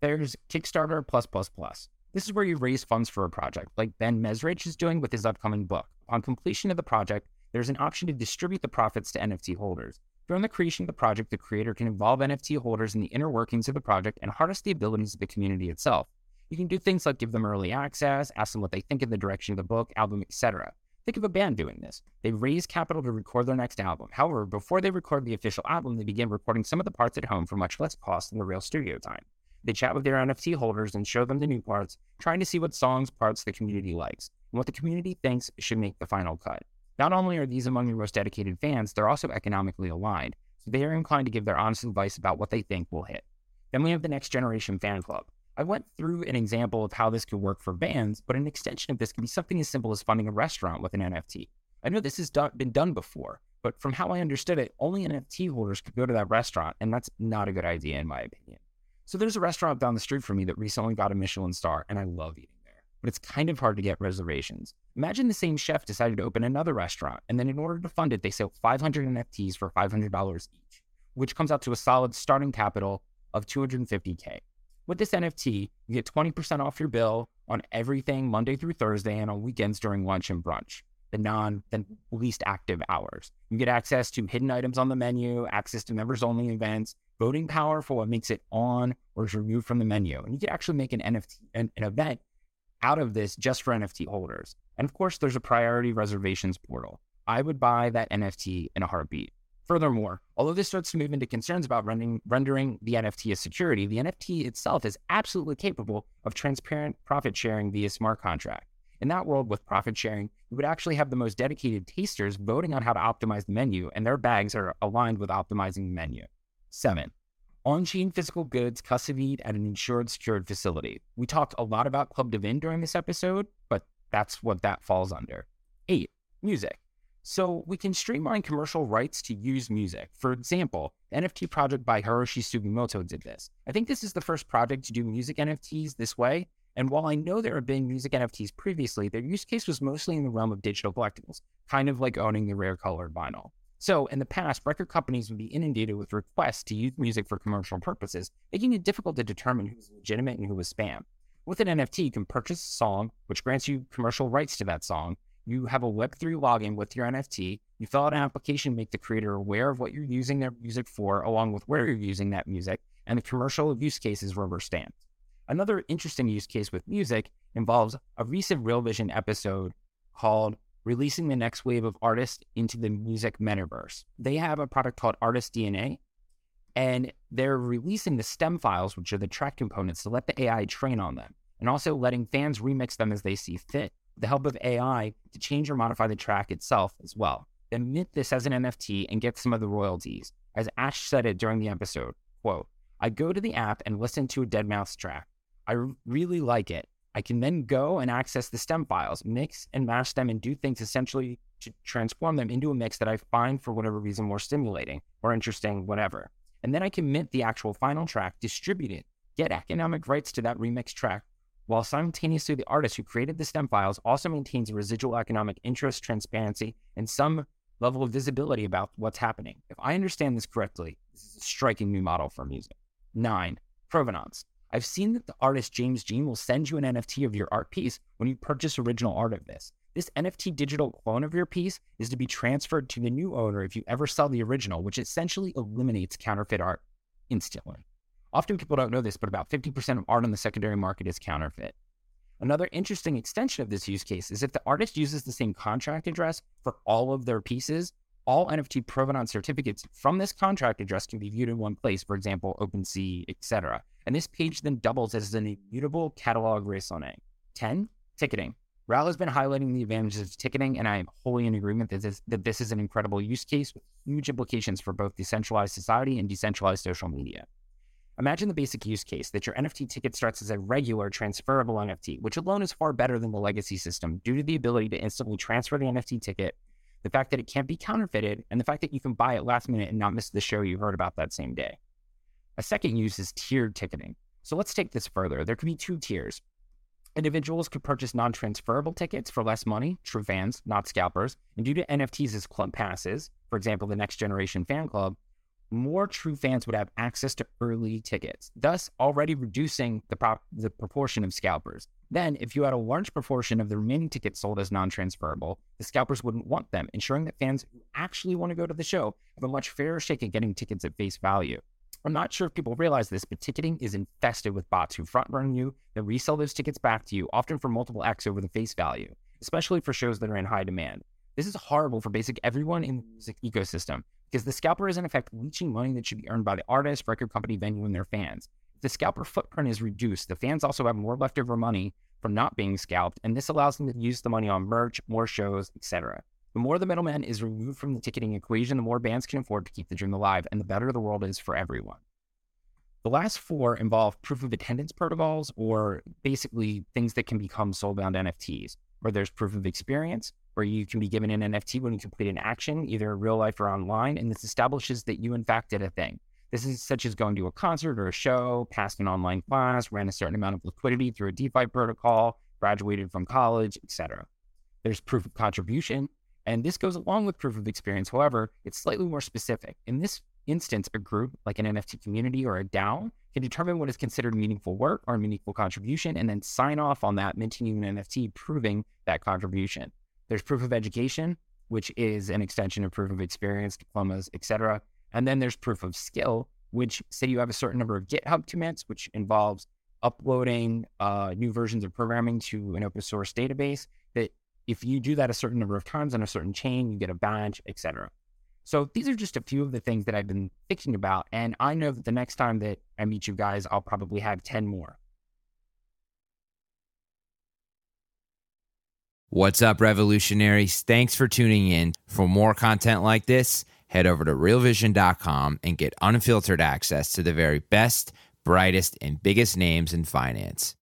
There's Kickstarter plus plus plus. This is where you raise funds for a project, like Ben Mezrich is doing with his upcoming book. On completion of the project, there's an option to distribute the profits to NFT holders. During the creation of the project, the creator can involve NFT holders in the inner workings of the project and harness the abilities of the community itself. You can do things like give them early access, ask them what they think of the direction of the book, album, etc. Think of a band doing this. They raise capital to record their next album. However, before they record the official album, they begin recording some of the parts at home for much less cost than the real studio time. They chat with their NFT holders and show them the new parts, trying to see what songs, parts the community likes, and what the community thinks should make the final cut. Not only are these among your most dedicated fans, they're also economically aligned, so they are inclined to give their honest advice about what they think will hit. Then we have the Next Generation Fan Club. I went through an example of how this could work for bands, but an extension of this could be something as simple as funding a restaurant with an NFT. I know this has do- been done before, but from how I understood it, only NFT holders could go to that restaurant, and that's not a good idea in my opinion. So there's a restaurant down the street from me that recently got a Michelin star, and I love eating there. But it's kind of hard to get reservations. Imagine the same chef decided to open another restaurant, and then in order to fund it, they sell 500 NFTs for $500 each, which comes out to a solid starting capital of 250K. With this NFT, you get 20% off your bill on everything Monday through Thursday and on weekends during lunch and brunch, the non, the least active hours. You get access to hidden items on the menu, access to members only events, voting power for what makes it on or is removed from the menu. And you can actually make an NFT, an, an event out of this just for NFT holders. And of course, there's a priority reservations portal. I would buy that NFT in a heartbeat. Furthermore, although this starts to move into concerns about rendering, rendering the NFT as security, the NFT itself is absolutely capable of transparent profit sharing via smart contract. In that world with profit sharing, you would actually have the most dedicated tasters voting on how to optimize the menu, and their bags are aligned with optimizing the menu. Seven, on chain physical goods custodied at an insured, secured facility. We talked a lot about Club Divin during this episode, but that's what that falls under. Eight, music. So we can streamline commercial rights to use music. For example, the NFT project by Hiroshi Sugimoto did this. I think this is the first project to do music NFTs this way. And while I know there have been music NFTs previously, their use case was mostly in the realm of digital collectibles, kind of like owning the rare colored vinyl. So, in the past, record companies would be inundated with requests to use music for commercial purposes, making it difficult to determine who's legitimate and who is spam. With an NFT, you can purchase a song, which grants you commercial rights to that song. You have a Web3 login with your NFT. You fill out an application to make the creator aware of what you're using their music for, along with where you're using that music, and the commercial use case is rubber stamped. Another interesting use case with music involves a recent Real Vision episode called releasing the next wave of artists into the music metaverse. They have a product called Artist DNA, and they're releasing the stem files, which are the track components, to let the AI train on them, and also letting fans remix them as they see fit, the help of AI to change or modify the track itself as well. Then mint this as an NFT and get some of the royalties. As Ash said it during the episode, quote, I go to the app and listen to a Deadmau5 track. I really like it. I can then go and access the stem files, mix and match them, and do things essentially to transform them into a mix that I find for whatever reason more stimulating or interesting, whatever. And then I can mint the actual final track, distribute it, get economic rights to that remix track, while simultaneously the artist who created the STEM files also maintains a residual economic interest, transparency, and some level of visibility about what's happening. If I understand this correctly, this is a striking new model for music. Nine, provenance. I've seen that the artist James Jean will send you an NFT of your art piece when you purchase original art of this. This NFT digital clone of your piece is to be transferred to the new owner if you ever sell the original, which essentially eliminates counterfeit art instantly. Often people don't know this, but about 50% of art on the secondary market is counterfeit. Another interesting extension of this use case is if the artist uses the same contract address for all of their pieces, all NFT provenance certificates from this contract address can be viewed in one place, for example, OpenSea, etc. And this page then doubles as an immutable catalog raisonné. 10. Ticketing. Raoul has been highlighting the advantages of ticketing, and I am wholly in agreement that this, that this is an incredible use case with huge implications for both decentralized society and decentralized social media. Imagine the basic use case that your NFT ticket starts as a regular transferable NFT, which alone is far better than the legacy system due to the ability to instantly transfer the NFT ticket, the fact that it can't be counterfeited, and the fact that you can buy it last minute and not miss the show you heard about that same day. A second use is tiered ticketing. So let's take this further. There could be two tiers. Individuals could purchase non transferable tickets for less money, true fans, not scalpers. And due to NFTs as club passes, for example, the Next Generation Fan Club, more true fans would have access to early tickets, thus already reducing the, prop- the proportion of scalpers. Then, if you had a large proportion of the remaining tickets sold as non transferable, the scalpers wouldn't want them, ensuring that fans who actually want to go to the show have a much fairer shake at getting tickets at face value. I'm not sure if people realize this, but ticketing is infested with bots who front run you, then resell those tickets back to you, often for multiple X over the face value, especially for shows that are in high demand. This is horrible for basic everyone in the music ecosystem because the scalper is in effect leeching money that should be earned by the artist, record company, venue, and their fans. If the scalper footprint is reduced, the fans also have more leftover money from not being scalped, and this allows them to use the money on merch, more shows, etc. The more the middleman is removed from the ticketing equation, the more bands can afford to keep the dream alive, and the better the world is for everyone. The last four involve proof of attendance protocols, or basically things that can become soulbound NFTs, where there's proof of experience, where you can be given an NFT when you complete an action, either in real life or online, and this establishes that you, in fact, did a thing. This is such as going to a concert or a show, passed an online class, ran a certain amount of liquidity through a DeFi protocol, graduated from college, etc. There's proof of contribution, and this goes along with proof of experience. However, it's slightly more specific. In this instance, a group like an NFT community or a DAO can determine what is considered meaningful work or meaningful contribution and then sign off on that, minting an NFT proving that contribution. There's proof of education, which is an extension of proof of experience, diplomas, etc. And then there's proof of skill, which say you have a certain number of GitHub commits, which involves uploading uh, new versions of programming to an open source database that if you do that a certain number of times on a certain chain, you get a badge, etc. So these are just a few of the things that I've been thinking about. And I know that the next time that I meet you guys, I'll probably have 10 more. What's up, revolutionaries? Thanks for tuning in. For more content like this, head over to realvision.com and get unfiltered access to the very best, brightest, and biggest names in finance.